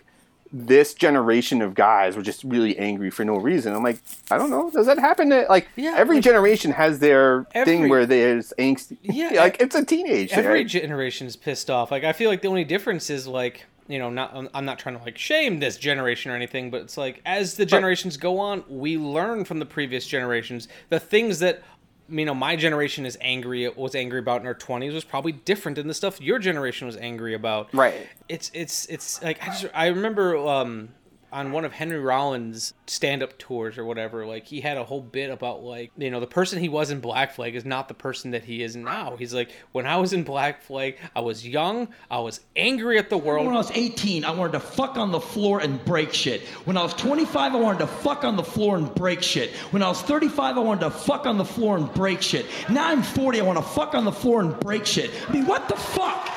this generation of guys were just really angry for no reason. I'm like, I don't know. Does that happen to like every generation has their Every- thing where there's angst? Yeah, like it's a teenage. thing, every right? generation is pissed off. Like I feel like the only difference is like you know not I'm- not trying to like shame this generation or anything, but it's like as the generations go on, we learn from the previous generations. The things that you know my generation is angry was angry about in our 20s was probably different than the stuff your generation was angry about. Right. It's it's it's like i just i remember um on one of henry rollins stand-up tours or whatever like he had a whole bit about like you know the person he was in black flag is not the person that he is now he's like when i was in black flag i was young i was angry at the world When I was 18, I wanted to fuck on the floor and break shit. When I was 25, I wanted to fuck on the floor and break shit. When I was 35, I wanted to fuck on the floor and break shit. Now I'm 40, I want to fuck on the floor and break shit. I mean, what the fuck?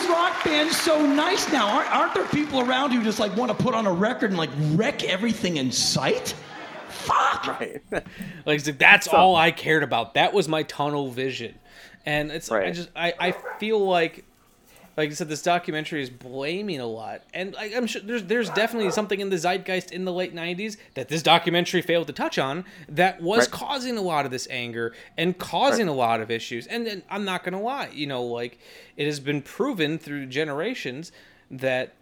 And are these rock bands so nice now? Aren't, aren't there people around who just like want to put on a record and like wreck everything in sight? Fuck. Right. [LAUGHS] like it's like, that's all I cared about. That was my tunnel vision, and it's I just I, I feel like like I said, this documentary is blaming a lot, and I, I'm sure there's there's definitely something in the zeitgeist in the late '90s that this documentary failed to touch on that was Right. causing a lot of this anger and causing a lot of issues. And, then I'm not gonna lie, you know, like it has been proven through generations that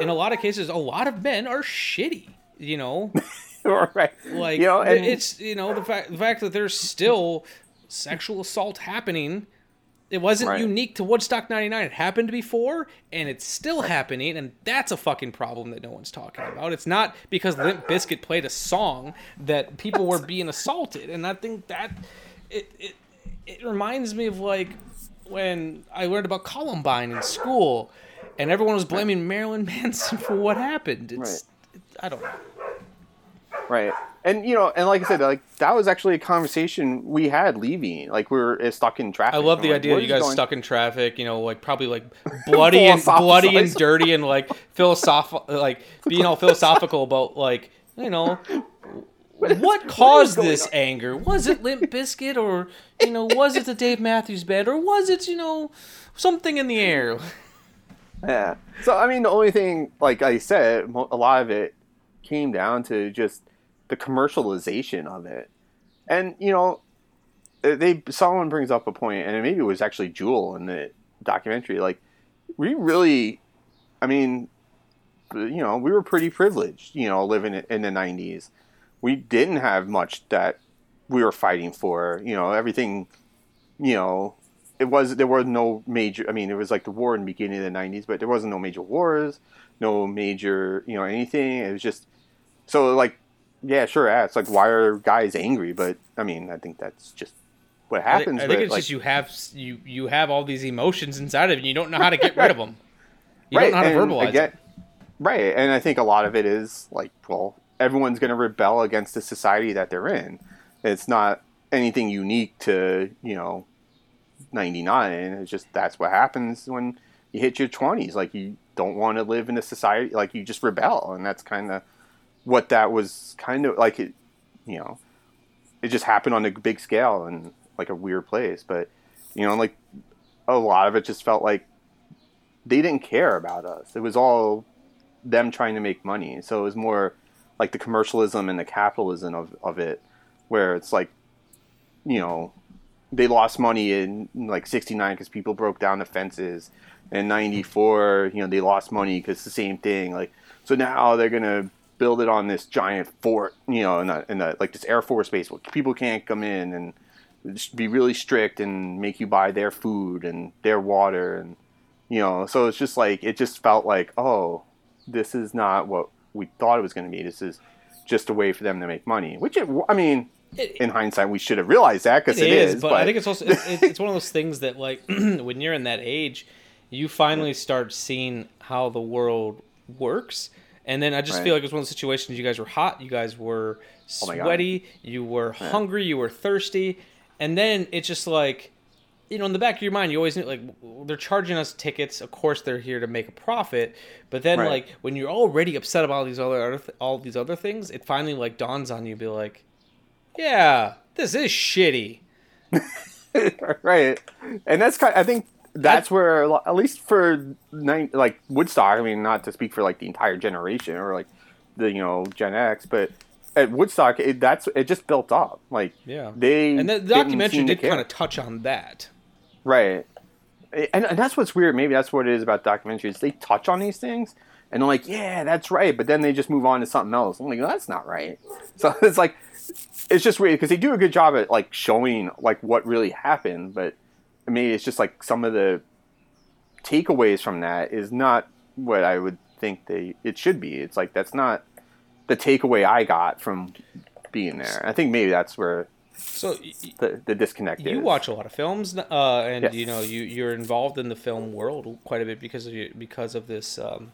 in a lot of cases, a lot of men are shitty. You know, [LAUGHS] right? like you know, and it's you know the fact the fact that there's still sexual assault happening. It wasn't Right. unique to Woodstock '99. It happened before, and it's still happening, and that's a fucking problem that no one's talking about. It's not because Limp Bizkit played a song that people were [LAUGHS] being assaulted, and I think that it it it reminds me of like when I learned about Columbine in school, and everyone was blaming Marilyn Manson [LAUGHS] for what happened. It's I don't know. Right. And you know, and like I said, like that was actually a conversation we had leaving. Like we were uh, stuck in traffic. I love the like, idea what that you guys going- stuck in traffic, you know, like probably like [LAUGHS] bloody and bloody and dirty and like [LAUGHS] philosophical, like being all philosophical about like you know what caused this anger? Was it Limp Bizkit or you know was it the Dave Matthews Band or was it you know something in the air? [LAUGHS] Yeah. So I mean, the only thing, like I said, a lot of it came down to just the commercialization of it, and you know, they someone brings up a point, and maybe it was actually Jewel in the documentary. Like, we really, I mean, you know, we were pretty privileged, you know, living in- in the '90s. We didn't have much that we were fighting for. You know, everything, you know, it was there were no major. I mean, it was like the war in the beginning of the '90s, but there wasn't no major wars, no major, you know, anything. It was just so like, yeah, sure. Yeah, it's like why are guys angry? But I mean, I think that's just what I think, happens. I think it's like, just you have you you have all these emotions inside of you. and You don't know how to get [LAUGHS] rid of them. You right, don't know how to verbalize again- it. Right, and I think a lot of it is like, well, everyone's going to rebel against the society that they're in. It's not anything unique to you know, ninety nine. It's just that's what happens when you hit your twenties. Like you don't want to live in a society, like you just rebel, and that's kind of what that was kind of like. It, you know, it just happened on a big scale and like a weird place, but you know, like a lot of it just felt like they didn't care about us. It was all them trying to make money. So it was more like the commercialism and the capitalism of, of it, where it's like, you know, they lost money in like 69 because people broke down the fences. In 94, you know, they lost money because the same thing. Like, so now they're to build it on this giant fort, you know, in, a, in a, like this Air Force base where people can't come in and, be really strict and make you buy their food and their water and you know so it's just like it just felt like oh this is not what we thought it was going to be this is just a way for them to make money which it, i mean It- in hindsight we should have realized that because it is, but, I think it's also it's- it's one of those [LAUGHS] things that like [CLEARS THROAT] when you're in that age, you finally start seeing how the world works. And then I just Right. feel like it's one of the situations. You guys were hot. You guys were Oh sweaty. you were Yeah. hungry. You were thirsty. And then it's just like, you know, in the back of your mind, you always knew like they're charging us tickets. Of course, they're here to make a profit. But then, Right. like when you're already upset about all these other other th- all these other things, it finally like dawns on you. Be like, yeah, this is shitty. [LAUGHS] right and that's kind Of, i think that's where at least for nine, like woodstock i mean not to speak for like the entire generation or like the you know gen x but at woodstock it, that's it just built up. Like Yeah. they And the didn't documentary did kind of touch on that. right. And, and that's what's weird. Maybe that's what it is about documentaries. They touch on these things and they're like yeah that's right but then they just move on to something else. I'm like no, that's not right. [LAUGHS] So it's like it's just weird because they do a good job at like showing like what really happened but I mean, it's just like some of the takeaways from that is not what I would think they it should be. It's like that's not the takeaway I got from being there. I think maybe that's where So the the disconnect is you is. watch a lot of films, uh, and Yes. you know you you're involved in the film world quite a bit because of your, because of this um,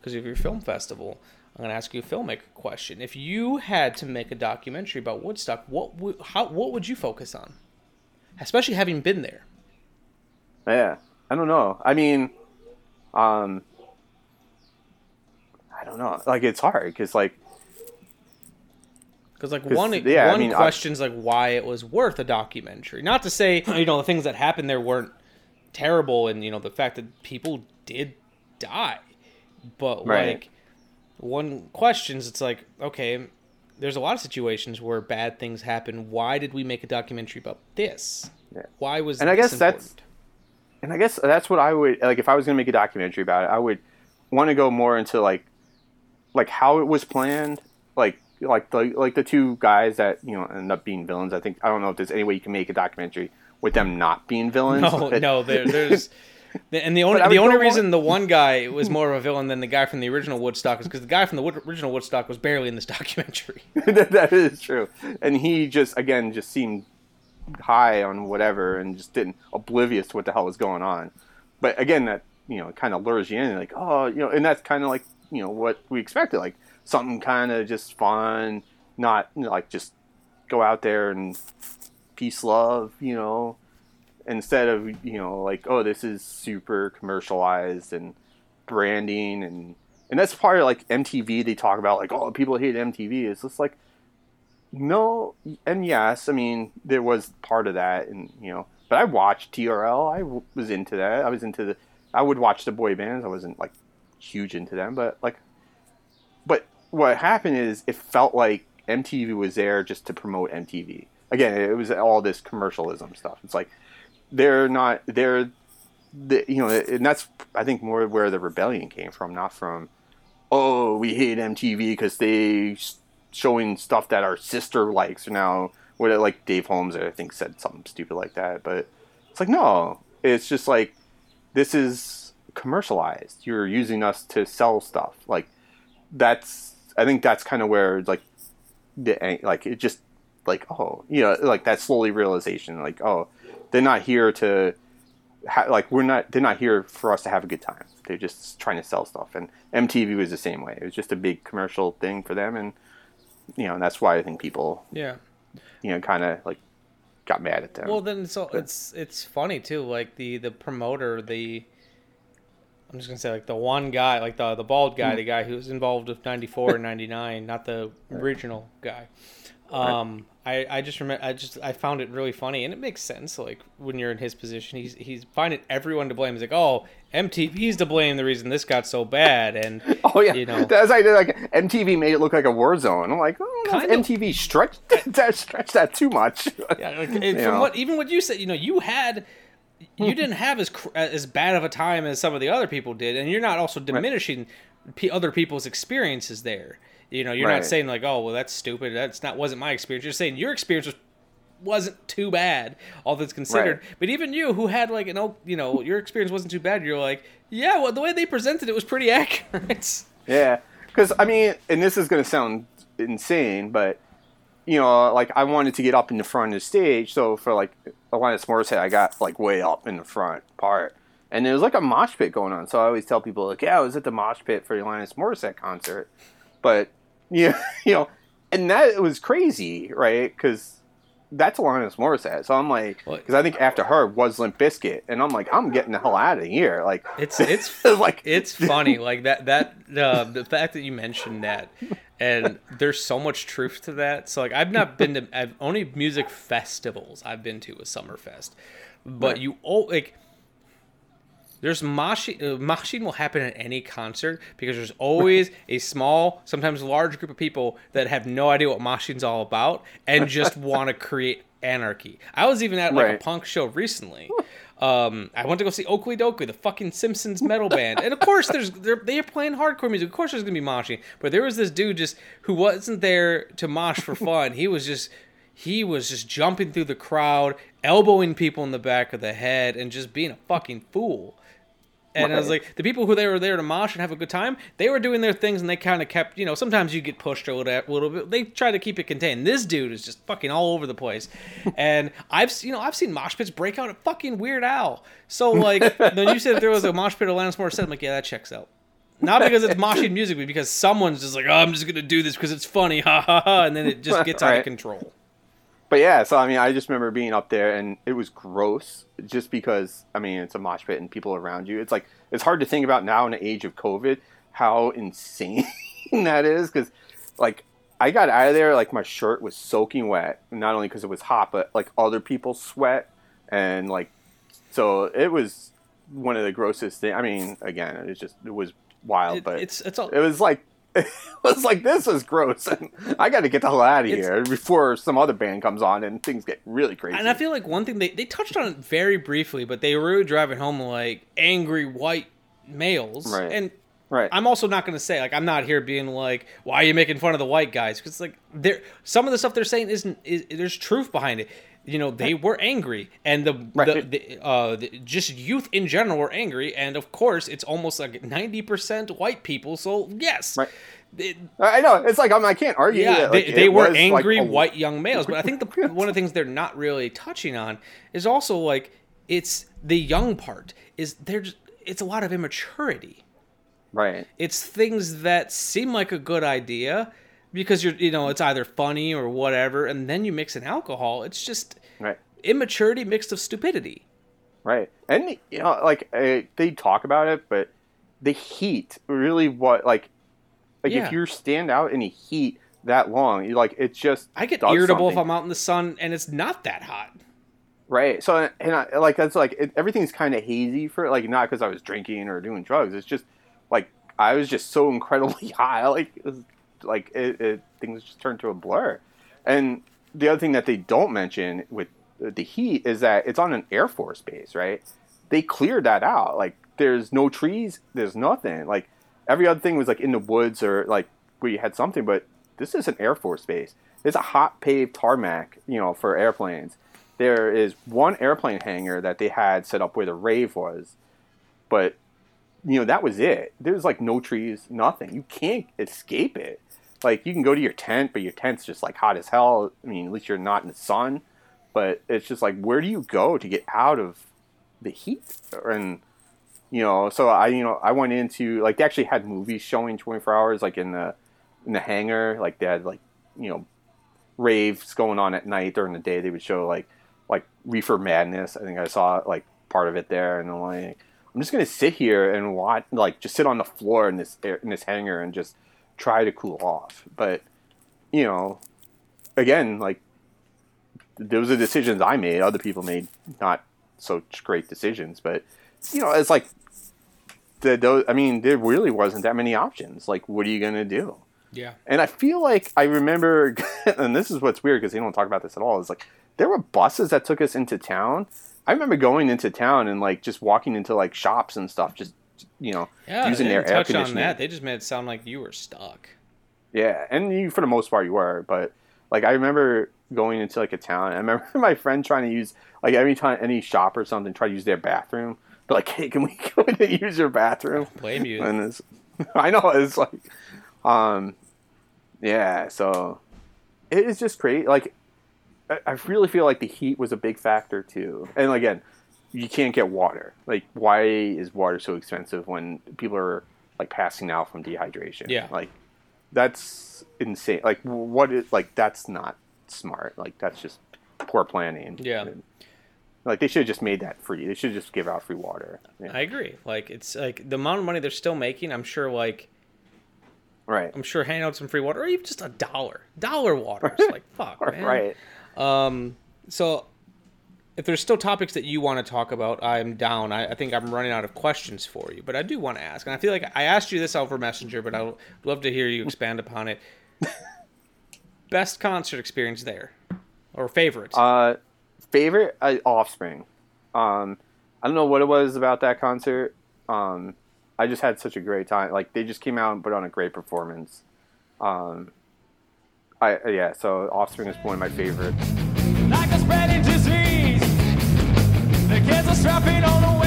because of your film festival. I'm going to ask you a filmmaker question. If you had to make a documentary about Woodstock, what would how what would you focus on? Especially having been there. Yeah, I don't know. I mean, um, I don't know. Like it's hard because like Because like 'Cause, one yeah, I one mean, I- question's like why it was worth a documentary. Not to say you know the things that happened there weren't terrible, and you know the fact that people did die, but Right. like one questions, it's like okay, there's a lot of situations where bad things happen. Why did we make a documentary about this? Yeah. Why was and I guess that's important? And I guess that's what I would like if I was going to make a documentary about it. I would want to go more into like like how it was planned, like like the like the two guys that you know end up being villains. I think I don't know if there's any way you can make a documentary with them not being villains. No, but- no, there, there's. [LAUGHS] And the only the only more- reason the one guy was more of a villain than the guy from the original Woodstock is because the guy from the Wood, original Woodstock was barely in this [LAUGHS] documentary. [LAUGHS] that that is true. And he just again just seemed high on whatever and just didn't oblivious to what the hell was going on. But again, that you know kind of lures you in, like oh you know, and that's kind of like you know what we expected, like something kind of just fun, not you know, like just go out there and peace love, you know, instead of you know like oh this is super commercialized and branding and and that's part of like MTV they talk about like oh people hate MTV it's just like no and yes I mean there was part of that and you know but I watched TRL I w- was into that. I was into the I would watch the boy bands. I wasn't like huge into them but like but what happened is it felt like MTV was there just to promote MTV again it was all this commercialism stuff. It's like they're not they're the, you know and that's i think more where the rebellion came from not from oh we hate mtv because they showing stuff that our sister likes. Now what like dave holmes i think said something stupid like that but it's like no it's just like this is commercialized. You're using us to sell stuff. Like that's i think that's kind of where like the like it just like oh you know like that slowly realization like oh they're not here to ha- like we're not they're not here for us to have a good time. They're just trying to sell stuff. And mtv was the same way. It was just a big commercial thing for them. And you know and that's why i think people Yeah. you know kind of like got mad at them Well, then it's all, it's it's funny too. Like the the promoter, the I'm just gonna say like the one guy, like the the bald guy, Mm. the guy who was involved with '94 and '99, not the original guy. Um, I I just remember I just I found it really funny, and it makes sense. Like when you're in his position, he's he's finding everyone to blame. He's like, oh, MTV's to blame. The reason this got so bad, and [LAUGHS] oh yeah you know, that's like, like mtv made it look like a war zone i'm like oh mtv stretched [LAUGHS] that stretched that too much Yeah, [LAUGHS] like, from know. what even what you said, you know, you had you didn't have as cr- as bad of a time as some of the other people did, and you're not also diminishing p- other people's experiences there. You know, you're Right. not saying like, oh, well, that's stupid. That's not wasn't my experience. You're saying your experience was wasn't too bad, all things considered. Right. But even you, who had like an, you know, your experience wasn't too bad. You're like, yeah, well, the way they presented it was pretty [LAUGHS] accurate. Yeah, because I mean, and this is going to sound insane, but you know, like I wanted to get up in the front of the stage, so for like Alanis Morissette, I got like way up in the front part, and there was like a mosh pit going on. So I always tell people like, yeah, I was at the mosh pit for the Alanis Morissette concert, but [LAUGHS] yeah, you know, and that was crazy, right? Because that's Alanis Morissette. So I'm like, because I think after her was Limp Bizkit, and I'm like, I'm getting the hell out of here. Like it's [LAUGHS] [LAUGHS] it's like it's funny like that that uh, the fact that you mentioned that and there's so much truth to that so like i've not been to I've, only music festivals i've been to is summerfest but Right. you all like there's moshing uh, moshing will happen at any concert because there's always a small sometimes large group of people that have no idea what moshing's all about and just [LAUGHS] want to create anarchy. I was even at like a punk show recently. Um, I went to go see Okilly Dokilly, the fucking Simpsons metal band, and of course, there's they're, they're playing hardcore music. Of course, there's gonna be moshing, but there was this dude just who wasn't there to mosh for fun. he was just he was just jumping through the crowd, elbowing people in the back of the head, and just being a fucking fool. And I was like, the people who they were there to mosh and have a good time, they were doing their things, and they kind of kept, you know, sometimes you get pushed a little, a little bit. They try to keep it contained. This dude is just fucking all over the place, [LAUGHS] and I've, you know, I've seen mosh pits break out at fucking Weird Al. So like, [LAUGHS] when you said there was a mosh pit at Alanis Morissette, I'm like, yeah, that checks out. Not because it's moshing [LAUGHS] music, but because someone's just like, oh, I'm just gonna do this because it's funny, ha ha ha, and then it just gets out of control. But yeah, so I mean, I just remember being up there and it was gross just because, I mean, it's a mosh pit and people around you. It's like, it's hard to think about now in the age of COVID how insane [LAUGHS] that is because, like, I got out of there, like, my shirt was soaking wet, not only because it was hot, but like other people's sweat. And like, so it was one of the grossest things. I mean, again, it was just, it was wild, but it's, it's all, it was like, it [LAUGHS] was like this is gross, and [LAUGHS] I got to get the hell out of It's- here before some other band comes on and things get really crazy. And I feel like one thing they, they touched on it very briefly, but they were driving home like angry white males. Right. And right. I'm also not going to say like I'm not here being like why are you making fun of the white guys because like they're some of the stuff they're saying isn't is, there's truth behind it. You know they were angry, and the, the, the, uh, the just youth in general were angry, and of course it's almost like ninety percent white people. So yes, Right. it- I know it's like I'm, I can't argue. yeah, that, like, they, they were was, like, angry white young males. But I think the, [LAUGHS] one of the things they're not really touching on is also like it's the young part is there's it's a lot of immaturity. Right. It's things that seem like a good idea because you're you know it's either funny or whatever, and then you mix in alcohol. It's just Right. immaturity mixed with stupidity. Right. And you know, like uh, they talk about it, but the heat really what like like Yeah. if you stand out in the heat that long, you like it's just I get irritable if. I'm out in the sun and it's not that hot. Right. So and I, like that's like it, everything's kind of hazy for like not because I was drinking or doing drugs. It's just like I was just so incredibly [LAUGHS] high. Like it was, like it, it things just turned to a blur. And the other thing that they don't mention with the heat is that it's on an air force base, right? They cleared that out. Like there's no trees, there's nothing. Like every other thing was like in the woods or like you had something, but this is an air force base. It's a hot paved tarmac, you know, for airplanes. There is one airplane hangar that they had set up where the rave was, but you know that was it. There's like no trees, nothing. You can't escape it. Like you can go to your tent, but your tent's just like hot as hell. I mean, at least you're not in the sun. But it's just like, where do you go to get out of the heat? And you know, so I you know I went into like they actually had movies showing 24 hours like in the in the hangar. Like they had like you know raves going on at night during the day. They would show like like Reefer Madness. I think I saw like part of it there, and I'm like, I'm just gonna sit here and watch, like just sit on the floor in this in this hangar and just try to cool off. But you know, again, like those are decisions I made. Other people made not so great decisions, but you know, it's like the those. I mean, there really wasn't that many options. Like, what are you gonna do? Yeah. And I feel like I remember, [LAUGHS] and this is what's weird because they don't talk about this at all. Is like there were buses that took us into town. I remember going into town and like just walking into like shops and stuff, just you know, Yeah, using their air touch on conditioning. that. They just made it sound like you were stuck. Yeah, and you, for the most part you were, but Like I remember going into like a town. I remember [LAUGHS] my friend trying to use like every time any shop or something try to use their bathroom. They're like, "Hey, can we go in and use your bathroom?" Blame you. And it's, [LAUGHS] I know it's like, um, yeah. So it is just great. Like I, I really feel like the heat was a big factor too. And again, you can't get water. Like, why is water so expensive when people are like passing out from dehydration? Yeah. Like, that's insane. Like, what is like that's not smart. Like, that's just poor planning. Yeah. And, like they should have just made that free. They should just give out free water. Yeah. I agree. Like it's like the amount of money they're still making. I'm sure like. Right. I'm sure handing out some free water, or even just a dollar, dollar water. It's [LAUGHS] like fuck, man. Right. Um. So, if there's still topics that you want to talk about, I'm down. I, I think I'm running out of questions for you, but I do want to ask, and I feel like I asked you this over Messenger, but I'd love to hear you expand upon it. [LAUGHS] Best concert experience there, or favorite? Uh, favorite uh, Offspring. Um, I don't know what it was about that concert. Um, I just had such a great time. Like they just came out and put on a great performance. Um, I yeah. So Offspring is one of my favorites. Strapping on the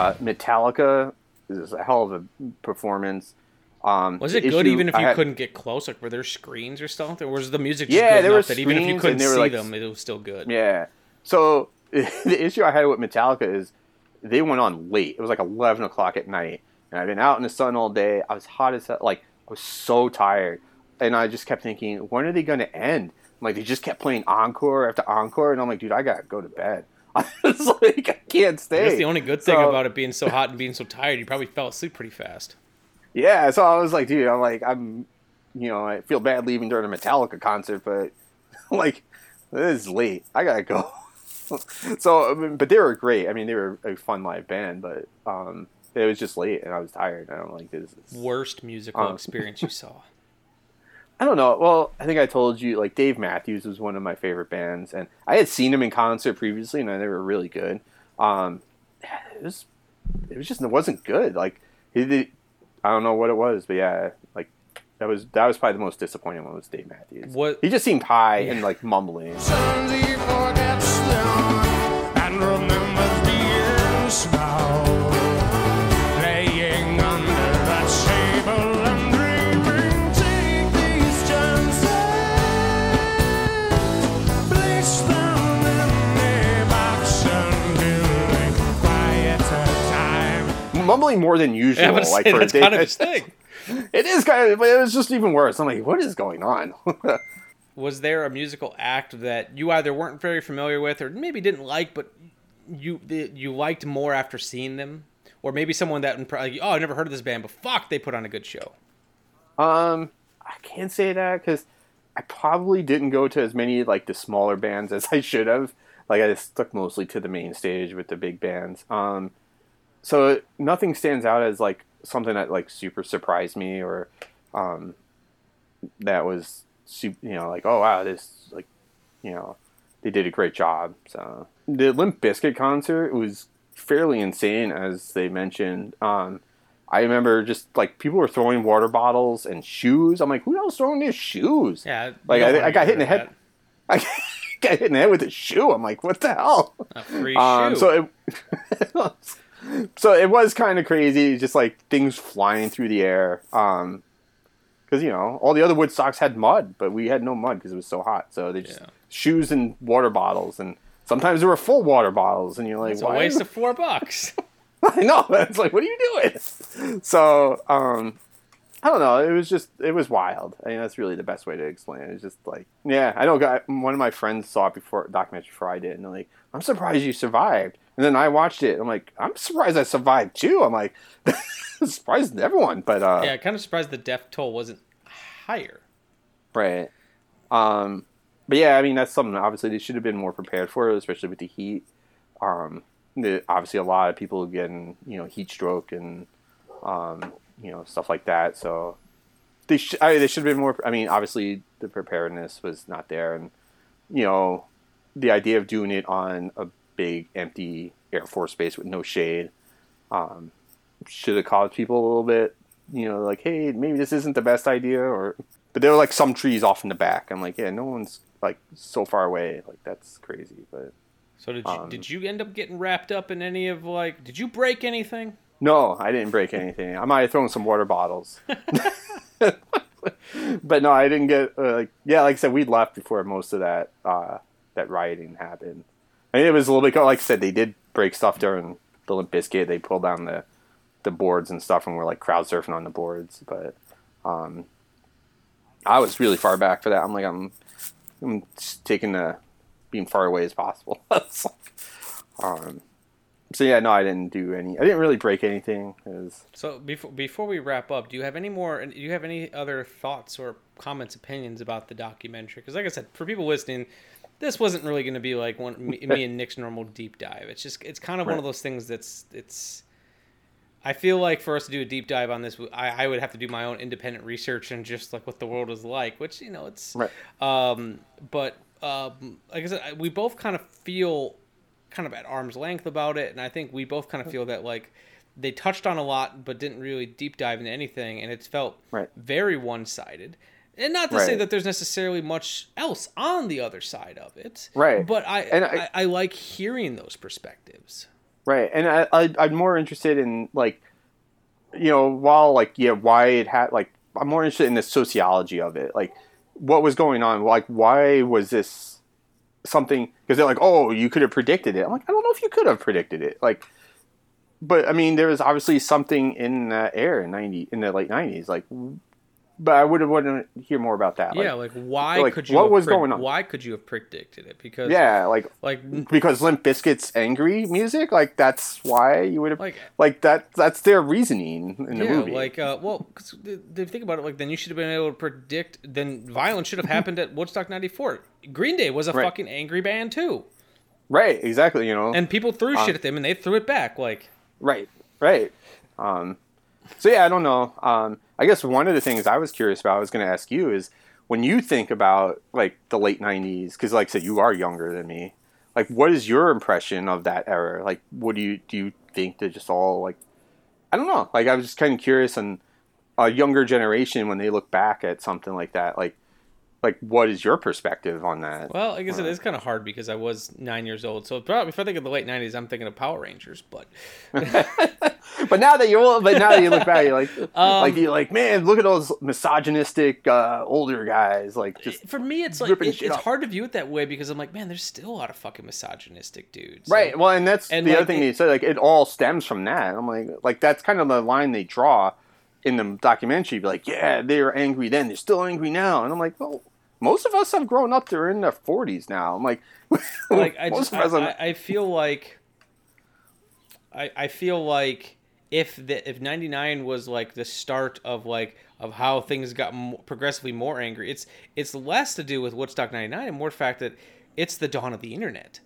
Uh, Metallica is a hell of a performance. Um, was it good issue even if you had- couldn't get close? Like, were there screens or something? Or was the music just Yeah, good there enough were that even if you couldn't see like, them, it was still good? Yeah. So [LAUGHS] the issue I had with Metallica is they went on late. It was like eleven o'clock at night, and I've been out in the sun all day. I was hot as hell. Like I was so tired, and I just kept thinking, when are they going to end? Like they just kept playing encore after encore, and I'm like, dude, I gotta go to bed. [LAUGHS] I was like, I can't stay. guess the only good thing So- about it being so hot and being so tired, you probably fell asleep pretty fast. Yeah, so I was like, dude, I'm like, I'm, you know, I feel bad leaving during a Metallica concert, but [LAUGHS] like, this is late. I gotta go. [LAUGHS] so, I mean, but they were great. I mean, they were a fun live band, but um, it was just late and I was tired. I don't like this. is- Worst musical Um, experience you saw. I don't know. Well, I think I told you like Dave Matthews was one of my favorite bands, and I had seen him in concert previously, and they were really good. Um, [SIGHS] it was, it was just it wasn't good. Like he did, I don't know what it was, but yeah, like that was that was probably the most disappointing one was Dave Matthews. What he just seemed high and like mumbling. Mumbling more than [LAUGHS] usual. Yeah, I like say, for a that's Dave- kind of his thing. [LAUGHS] It is kind of, but it was just even worse. I'm like, what is going on? [LAUGHS] Was there a musical act that you either weren't very familiar with, or maybe didn't like, but you you liked more after seeing them, or maybe someone that like, oh, I never heard of this band, but fuck, they put on a good show. Um, I can't say that because I probably didn't go to as many like the smaller bands as I should have. Like I stuck mostly to the main stage with the big bands. Um, so nothing stands out as like something that like super surprised me or um, that was su- you know like oh wow this like you know they did a great job. So the Limp Bizkit concert was fairly insane as they mentioned. Um, I remember just like people were throwing water bottles and shoes. I'm like, who else throwing their shoes? Yeah, like I, I got hit in the head. [LAUGHS] I got hit in the head with a shoe. I'm like, what the hell? A free Um, shoe. so it, [LAUGHS] [LAUGHS] so it was kind of crazy, just like things flying through the air. Um, because you know all the other Woodstocks had mud, but we had no mud because it was so hot. So they just shoes and water bottles, and sometimes there were full water bottles, and you're like, It's a why? waste of four bucks. [LAUGHS] I know. [LAUGHS] It's like, what are you doing? So, um, I don't know. It was just, it was wild. I mean, that's really the best way to explain it. It's just like, yeah, I know. guy- One of my friends saw it before documentary before I did, and they're like, "I'm surprised you survived." And then I watched it. I'm like, I'm surprised I survived too. I'm like, [LAUGHS] surprised everyone, but uh, yeah, kind of surprised the death toll wasn't higher. Right. Um, but yeah, I mean that's something obviously they should have been more prepared for, especially with the heat. Um, the, obviously a lot of people getting you know heat stroke and um, you know stuff like that. So they sh- I, they should have been more. I mean, obviously the preparedness was not there, and you know the idea of doing it on a big empty Air Force base with no shade um, should have caused people a little bit. You know, like hey, maybe this isn't the best idea, or but there were like some trees off in the back. I'm like, yeah, no one's like so far away. Like that's crazy, but. So did you, Um, did you end up getting wrapped up in any of like? Did you break anything? No, I didn't break anything. I might have thrown some water bottles. [LAUGHS] [LAUGHS] but no, I didn't get uh, like yeah, like I said, we left before most of that uh, that rioting happened. I mean, it was a little bit like I said, they did break stuff during the Limp Bizkit. They pulled down the the boards and stuff, and we're like crowd surfing on the boards. But um, I was really far back for that. I'm like, I'm I'm taking the being far away as possible. [LAUGHS] Um, so yeah, no, I didn't do any. I didn't really break anything. Was, So before before we wrap up, do you have any more? Do you have any other thoughts or comments, opinions about the documentary? Because like I said, for people listening, this wasn't really going to be like one me, me and Nick's normal deep dive. It's just it's kind of one of those things that's it's. I feel like for us to do a deep dive on this, I, I would have to do my own independent research and just like what the world is like, which you know it's. Right. Um, but um, like I said, we both kind of feel kind of at arm's length about it, and I think we both kind of feel that like they touched on a lot, but didn't really deep dive into anything, and it's felt Right. very one sided. And not to say that there's necessarily much else on the other side of it, Right. But I And I, I- I, like hearing those perspectives. right, and I, I I'm more interested in like, you know, while like yeah, why it had like I'm more interested in the sociology of it, like what was going on, like why was this something? Because they're like, oh, you could have predicted it. I'm like, I don't know if you could have predicted it, like. But I mean, there was obviously something in the air in ninety in the late nineties, like. But I would have wanted to hear more about that. yeah, like why like, could you? what have was pred- going on? Why could you have predicted it? Because Yeah, like like because Limp Bizkit's angry music, like that's why you would have Like- like, that. That's their reasoning in the movie. yeah, movie. like uh, well, 'cause they think about it, like then you should have been able to predict. Then violence should have [LAUGHS] happened at Woodstock '94. Green Day was a Right. fucking angry band too, right, exactly. You know, and people threw Um, shit at them, and they threw it back. Like right, right. Um, so yeah, I don't know. Um, I guess one of the things I was curious about, I was going to ask you is when you think about like the late '90s, because like I said, you are younger than me. Like, what is your impression of that era? Like, what do you do? You think they're just all like, I don't know. Like, I was just kind of curious, and a younger generation when they look back at something like that, like, like what is your perspective on that? Well, I guess it Uh, kind of hard because I was nine years old. So probably if I think of the late '90s, I'm thinking of Power Rangers. But [LAUGHS] But now that you're, but now that you look back, you're like, [LAUGHS] Um, like you're like, man, look at all those misogynistic uh, older guys, like just for me, it's like it, it's hard to view it that way because I'm like, man, there's still a lot of fucking misogynistic dudes. Right. Well, and that's and the like, other thing it- they said. Like, it all stems from that. I'm like, like that's kind of the line they draw in the documentary. Be like, yeah, they were angry then, they're still angry now, and I'm like, well, most of us have grown up. They're in their 40s now. I'm like, [LAUGHS] like I just I, I, I feel like I I feel like if the if 99 was like the start of like of how things got progressively more angry it's it's less to do with Woodstock 99 and more fact that it's the dawn of the internet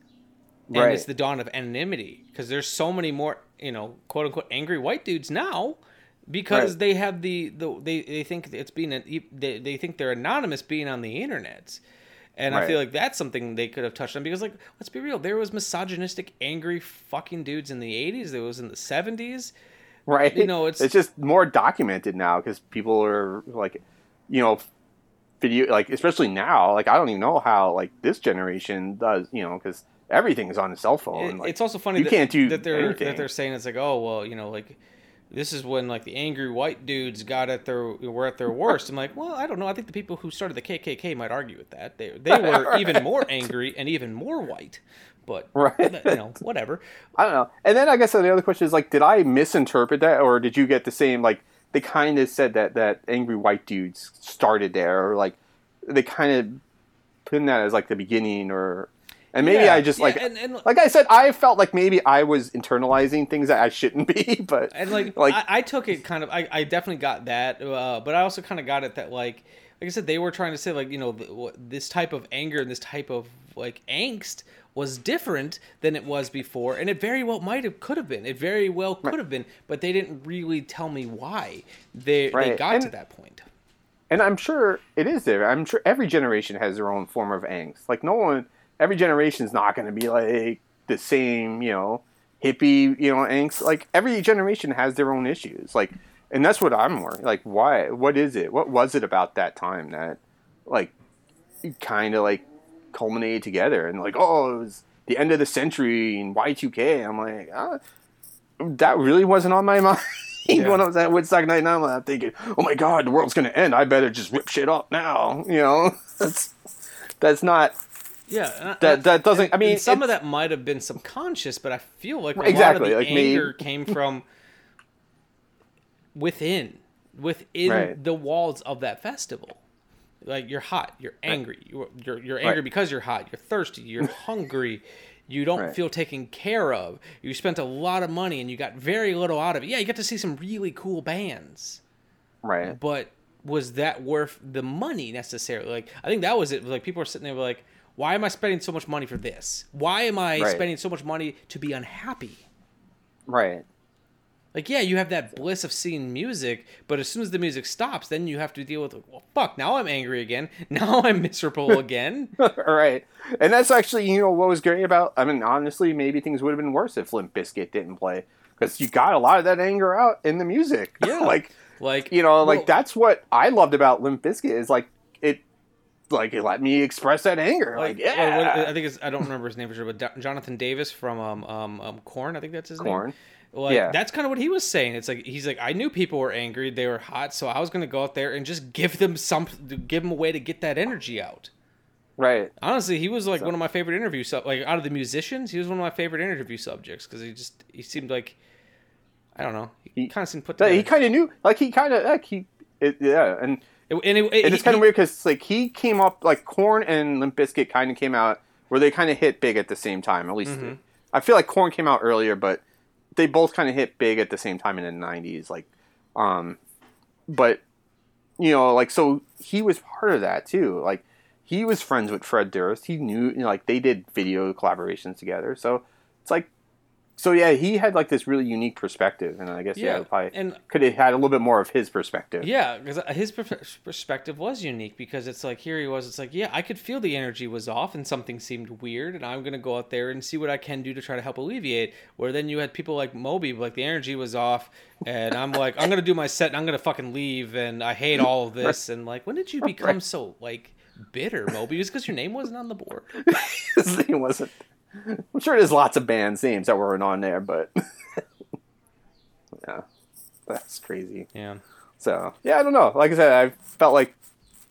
and Right. it's the dawn of anonymity because there's so many more you know quote unquote angry white dudes now because Right. they have the, the they, they think it's being an, they, they think they're anonymous being on the internet and I feel like that's something they could have touched on because, like, let's be real, there was misogynistic, angry fucking dudes in the '80s. There was in the '70s. right. You know, it's it's just more documented now because people are like, you know, video like especially now. Like, I don't even know how like this generation does. You know, because everything is on a cell phone. It- like, it's also funny you that, can't do that they're anything. that they're saying it's like, oh well, you know, like this is when like the angry white dudes got at their were at their worst. I'm like, well, I don't know. I think the people who started the KKK might argue with that. They they were [LAUGHS] even more angry and even more white. But Right. you know, whatever. I don't know. And then I guess the other question is like, did I misinterpret that, or did you get the same? Like, they kind of said that that angry white dudes started there, or like they kind of put in that as like the beginning, or and maybe Yeah, I just yeah, like and- and- like I said, I felt like maybe I was internalizing things that I shouldn't be, [LAUGHS] but and like, like I, I took it kind of I, I definitely got that uh, but i also kind of got it that like like I said, they were trying to say like you know this type of anger and this type of like angst was different than it was before, and it very well might have could have been. It very well could have been, but they didn't really tell me why they they Right, got to that point. and I'm sure it is there. I'm sure every generation has their own form of angst. Like no one, every generation's not going to be like the same, you know, hippie, you know, angst. Like every generation has their own issues. Like, and that's what I'm worried. Like, why? What is it? What was it about that time that, like, kind of like culminated together and like, oh, it was the end of the century and Y2K. I'm like, ah, that really wasn't on my [LAUGHS] mind. when I was at Woodstock 99, I'm thinking, oh my god, the world's gonna end. I better just rip shit up now. You know, [LAUGHS] that's that's not. Yeah, and I- That- that doesn't- I mean, some of that might have been subconscious, but I feel like a Exactly, lot of the like me- anger came [LAUGHS] from within, within Right. the walls of that festival. Like you're hot, you're angry, you're you're, you're angry Right. because you're hot, you're thirsty, you're [LAUGHS] hungry. You don't Right. feel taken care of. You spent a lot of money and you got very little out of it. Yeah, you got to see some really cool bands Right. but was that worth the money necessarily? Like, I think that was it. Like, people were sitting there like, why am I spending so much money for this? Why am I Right. spending so much money to be unhappy? Right. Like, yeah, you have that bliss of seeing music, but as soon as the music stops, then you have to deal with, well, fuck, now I'm angry again. [LAUGHS] Now I'm miserable [LAUGHS] again. right. And that's actually, you know, what was great about. I mean, honestly, maybe things would have been worse if Limp Bizkit didn't play because you got a lot of that anger out in the music. [LAUGHS] Yeah. like, like you know, like well- that's what I loved about Limp Bizkit is like like let me express that anger. Like, Like, yeah, uh, what- I think it's, I don't remember his name for sure, but Jonathan Davis from um, um, um, Korn, I think that's his name. Like, Yeah. that's kind of what he was saying. It's like he's like, I knew people were angry, they were hot, so I was gonna go out there and just give them some, give them a way to get that energy out. right. Honestly, he was like one of my favorite interview sub, like out of the musicians, he was one of my favorite interview subjects because he just he seemed like, I don't know, he, kind of seemed put together. he kind of knew, like he kind of like he, it, yeah, and It- and it- and it's kind of weird because like he came up like Korn and Limp Bizkit kind of came out where they kind of hit big at the same time. At least Mhm. I feel like Korn came out earlier, but they both kind of hit big at the same time in the '90s. Like, um, but you know, like so he was part of that too. Like he was friends with Fred Durst. He knew, you know, like they did video collaborations together. So it's like, so yeah, he had like this really unique perspective, and I guess yeah, Yeah, probably and- could have had a little bit more of his perspective. Yeah, because uh, his per- perspective was unique because it's like here he was. It's like yeah, I could feel the energy was off and something seemed weird, and I'm gonna go out there and see what I can do to try to help alleviate. Where then you had people like Moby, like the energy was off, and I'm [LAUGHS] like I'm gonna do my set and I'm gonna fucking leave, and I hate all of this. And like, when did you become so like bitter, Moby? Was because your name wasn't on the board? [LAUGHS] his name wasn't. I'm sure there's lots of bands' names that weren't on there, but [LAUGHS] yeah, that's crazy. Yeah. So yeah, I don't know. Like I said, I felt like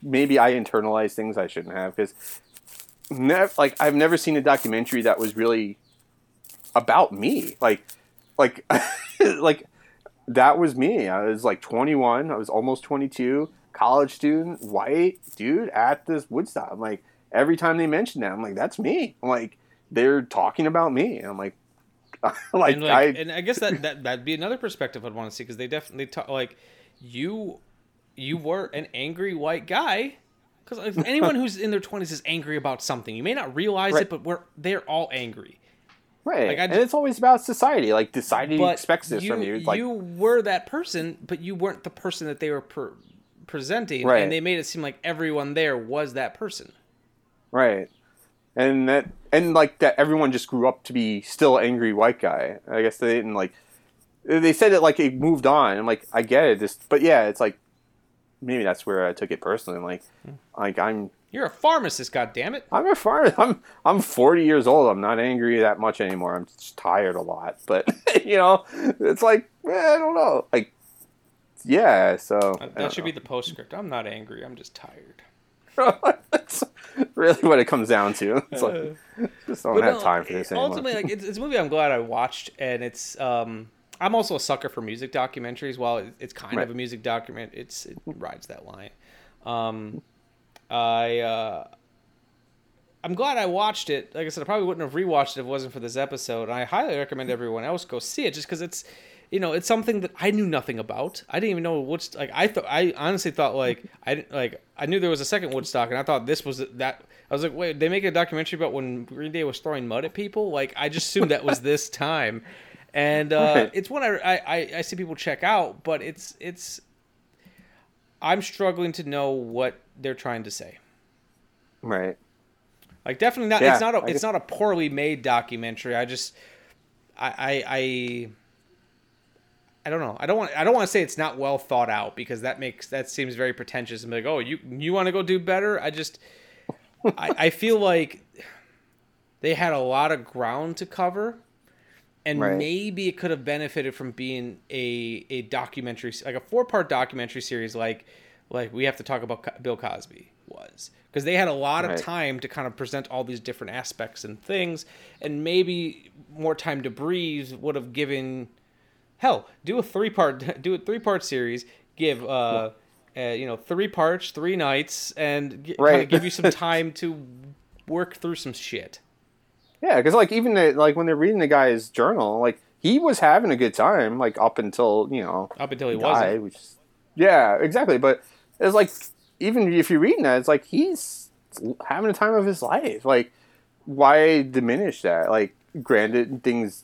maybe I internalized things I shouldn't have because, nev- like, I've never seen a documentary that was really about me. Like, like, [LAUGHS] like that was me. I was like 21. I was almost 22. College student, white dude at this Woodstock. I'm like, every time they mention that, I'm like, that's me. I'm like, they're talking about me. And I'm like, [LAUGHS] like, and, I, and I guess that, that that'd be another perspective I'd want to see because they definitely talk like you you were an angry white guy because [LAUGHS] anyone who's in their 20s is angry about something you may not realize Right. it but we're they're all angry right. like, I and it's always about society. Like, society expects this you, from you. Like, you were that person but you weren't the person that they were per- presenting Right. and they made it seem like everyone there was that person Right. And that and like that everyone just grew up to be still angry white guy. I guess they didn't like they said it like it moved on. I'm like, I get it. This but yeah, it's like maybe that's where I took it personally. Like like I'm you're a pharmacist god damn it I'm a farmer. I'm I'm 40 years old. I'm not angry that much anymore. I'm just tired a lot. [LAUGHS] But you know, it's like eh, I don't know. Like yeah, so that should know. be the postscript i'm not angry i'm just tired [LAUGHS] [LAUGHS] really what it comes down to. [LAUGHS] It's like just don't But have no, time for this anymore. Ultimately, like it's, it's a movie I'm glad I watched, and it's um I'm also a sucker for music documentaries. While it's kind Right. of a music document, it's it rides that line. Um, I uh, I'm glad I watched it. Like I said, I probably wouldn't have rewatched it if it wasn't for this episode. And I highly recommend everyone else go see it, just because it's you know, it's something that I knew nothing about. I didn't even know what's like. I thought I honestly thought like I didn't like I knew there was a second Woodstock, and I thought this was that. I was like, wait, they make a documentary about when Green Day was throwing mud at people. Like I just assumed that was this time, and uh, Right. it's one I, I I see people check out, but it's it's. I'm struggling to know what they're trying to say. Right. Like definitely not. Yeah, it's not a. It's not a poorly made documentary. I just, I, I, I, I don't know. I don't want. I don't want to say it's not well thought out because that makes that seems very pretentious and be like, oh, you you want to go do better. I just, I, I feel like they had a lot of ground to cover, and Right. maybe it could have benefited from being a a documentary, like a four part documentary series, like like we have to talk about Co- Bill Cosby was because they had a lot of time to kind of present all these different aspects and things, and maybe more time to breathe would have given. Hell, do a three part [LAUGHS] do a three part series. Give uh, uh you know three parts, three nights, and g- Right. give you some [LAUGHS] time to work through some shit. Yeah, because like even the, like when they're reading the guy's journal, like he was having a good time, like up until you know Up until he died, wasn't. which yeah, exactly. But it's like even if you're reading that, it's like he's having a time of his life. Like why diminish that? Like granted, things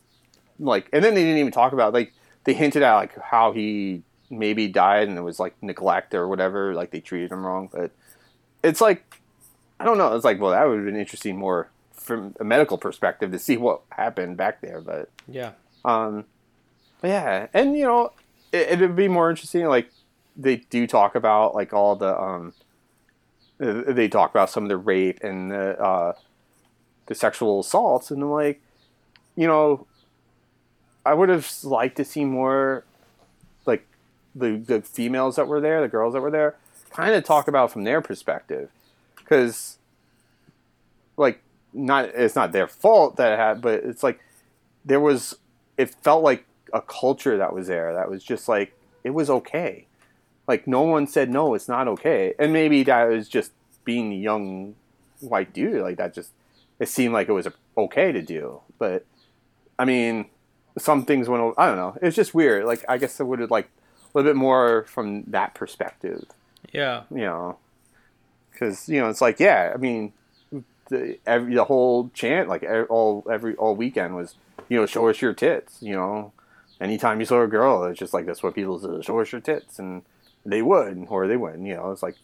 like and then they didn't even talk about like they hinted at like how he maybe died and it was like neglect or whatever, like they treated him wrong, but it's like I don't know. It's like, well, that would have been interesting more from a medical perspective to see what happened back there. But Yeah. um, but yeah, and you know, it, it'd be more interesting. Like they do talk about like all the um, uh, they talk about some of the rape and the uh, the sexual assaults, and I'm like, you know, I would have liked to see more, like the the females that were there, the girls that were there, kind of talk about from their perspective, because like not it's not their fault that it had, but it's like there was it felt like a culture that was there that was just like it was okay. Like no one said no, it's not okay, and maybe that was just being young white dude. Like that just it seemed like it was okay to do, but I mean, some things went. I don't know. It's just weird. Like I guess I would have like a little bit more from that perspective Yeah. you know, because you know it's like yeah, I mean, the every the whole chant like all every all weekend was you know show us your tits, you know, anytime you saw a girl, it's just like that's what people say, show us your tits, and they would or they wouldn't, you know, it's like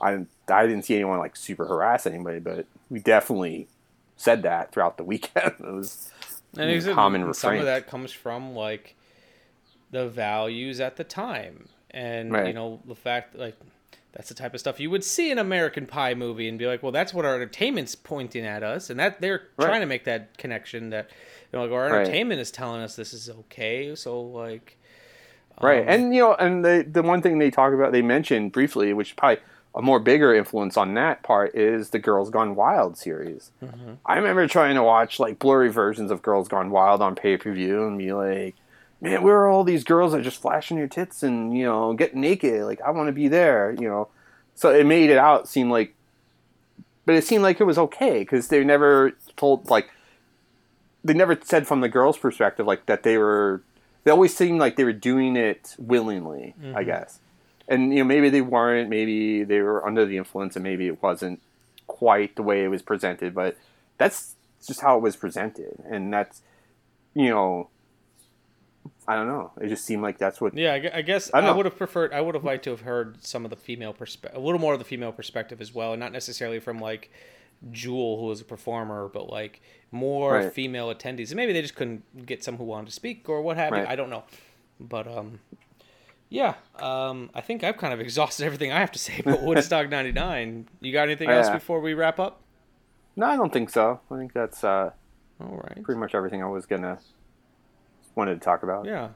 I I didn't see anyone like super harass anybody, but we definitely said that throughout the [LAUGHS] weekend. it was And it's a- common and some of that comes from like the values at the time, and you know the fact like that's the type of stuff you would see in an American Pie movie and be like, well, that's what our entertainment's pointing at us, and that they're Right. trying to make that connection that you know like our Right. entertainment is telling us this is okay, so like Right, um, and you know, and the the one thing they talk about, they mentioned briefly, which is probably a more bigger influence on that part, is the Girls Gone Wild series. Mhm. I remember trying to watch like blurry versions of Girls Gone Wild on pay per view and be like, "Man, where are all these girls that are just flashing your tits and you know get naked? Like, I want to be there." You know, so it made it out seem like, but it seemed like it was okay because they never told like they never said from the girls' perspective like that they were. They always seemed like they were doing it willingly. I Mhm. guess, and you know maybe they weren't. Maybe they were under the influence, and maybe it wasn't quite the way it was presented. But that's just how it was presented, and that's you know. I don't know. It just seemed like that's what. Yeah, I guess I I, would have preferred. I would have liked to have heard some of the female perspective, a little more of the female perspective as well, and not necessarily from like Jewel, who was a performer, but like more Right. female attendees. And maybe they just couldn't get some who wanted to speak or what have you. Right. I don't know, but um, yeah, um, I think I've kind of exhausted everything I have to say about Woodstock '99. You got anything else Yeah. before we wrap up? No, I don't think so. I think that's uh, all right. Pretty much everything I was gonna wanted to talk about. Yeah.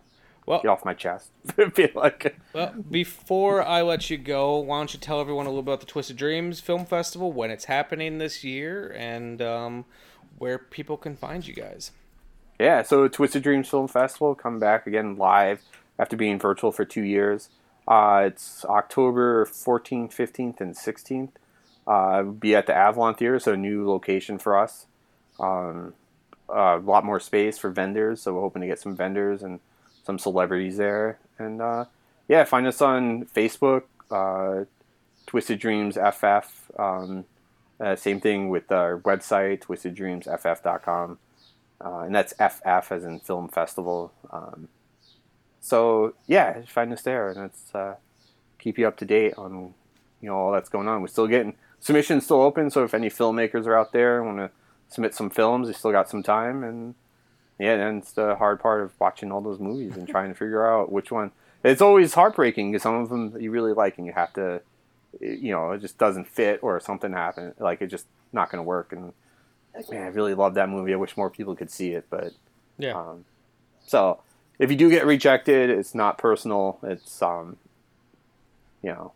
Well, get off my chest. [LAUGHS] Feel like Well, before I let you go, why don't you tell everyone a little bit about the Twisted Dreams Film Festival, when it's happening this year, and um, where people can find you guys? Yeah, so Twisted Dreams Film Festival come back again live after being virtual for two years. Uh, it's October 14th, 15th, and 16th. Uh, be at the Avalon Theater, so a new location for us. Um, a lot more space for vendors, so we're hoping to get some vendors and some celebrities there. And uh, yeah, find us on Facebook, uh, Twisted Dreams FF. Um, uh, same thing with our website, twisteddreamsff.com. Uh, and that's FF as in Film Festival. Um, so yeah, find us there, and let's uh, keep you up to date on you know all that's going on. We're still getting submissions still open, so if any filmmakers are out there and want to submit some films, they still got some time. And yeah, then it's the hard part of watching all those movies and trying to figure out which one. It's always heartbreaking because some of them you really like, and you have to, you know, it just doesn't fit or something happened, like it's just not going to work. And like, man, I really love that movie. I wish more people could see it, but Yeah. um, so if you do get rejected, it's not personal. It's um, you know,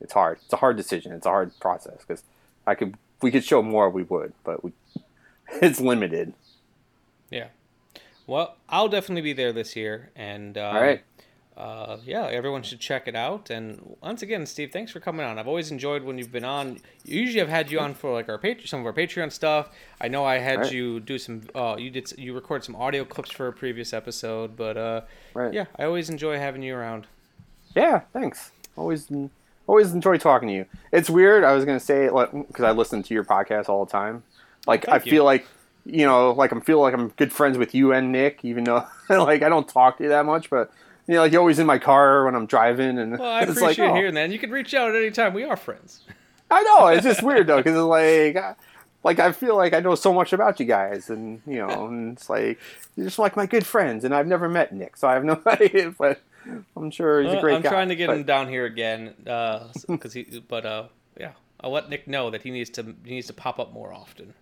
it's hard. It's a hard decision. It's a hard process because I could, if we could show more, we would, but we, [LAUGHS] it's limited. Yeah. Well, I'll definitely be there this year, and um, All right. Uh, yeah, everyone should check it out. And once again, Steve, thanks for coming on. I've always enjoyed when you've been on. Usually, I've had you on for like our some of our Patreon stuff. I know I had Right. you do some. Uh, you did. You record some audio clips for a previous episode, but uh, Right. yeah, I always enjoy having you around. Yeah, thanks. Always, always enjoy talking to you. It's weird. I was gonna say because I listen to your podcast all the time. Like I you. feel like you know, like I'm feel like I'm good friends with you and Nick, even though [LAUGHS] like I don't talk to you that much, but you know, like you're always in my car when I'm driving, and Well, I [LAUGHS] it's appreciate like, oh. hearing that. And you can reach out at any time. We are friends. [LAUGHS] I know it's just weird though because it's like, I- like I feel like I know so much about you guys, and you know, [LAUGHS] and it's like you're just like my good friends, and I've never met Nick, so I have no idea, but I'm sure he's a great I'm guy. trying to get but- him down here again, because he. But uh, yeah, I'll let Nick know that he needs to he needs to pop up more often.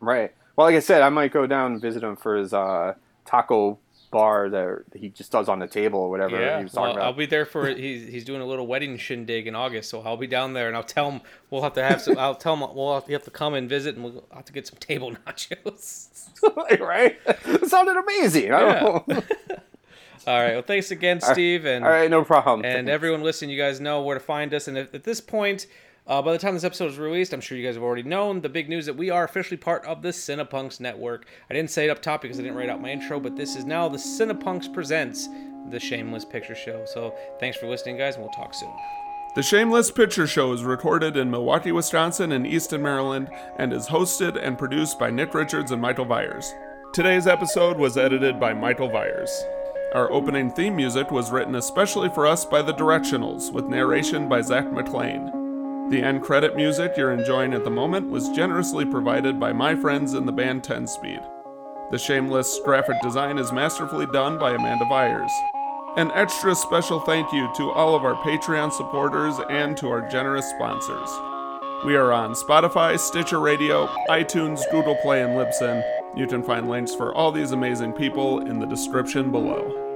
Right. Well, like I said, I might go down and visit him for his uh, taco bar that he just does on the table or whatever Yeah, he was talking well, I'll be there for he's he's doing a little wedding shindig in August, so I'll be down there and I'll tell him we'll have to have some. I'll tell him we'll have to, have to come and visit and we'll have to get some table [LAUGHS] nachos. [LAUGHS] right? It sounded amazing. Know. [LAUGHS] All right. Well, thanks again. Steve. And All right, no problem. And everyone listening, you guys know where to find us. And at, at this point, uh, by the time this episode is released, I'm sure you guys have already known the big news that we are officially part of the Cinepunks Network. I didn't say it up top because I didn't write out my intro, but this is now the Cinepunks presents the Shameless Picture Show. So thanks for listening, guys, and we'll talk soon. The Shameless Picture Show is recorded in Milwaukee, Wisconsin, and Easton, Maryland, and is hosted and produced by Nick Richards and Michael Viers. Today's episode was edited by Michael Viers. Our opening theme music was written especially for us by The Directionals, with narration by Zach McLean. The end credit music you're enjoying at the moment was generously provided by my friends in the band 10 Speed. The Shameless graphic design is masterfully done by Amanda Viers. An extra special thank you to all of our Patreon supporters and to our generous sponsors. We are on Spotify, Stitcher Radio, iTunes, Google Play, and Libsyn. You can find links for all these amazing people in the description below.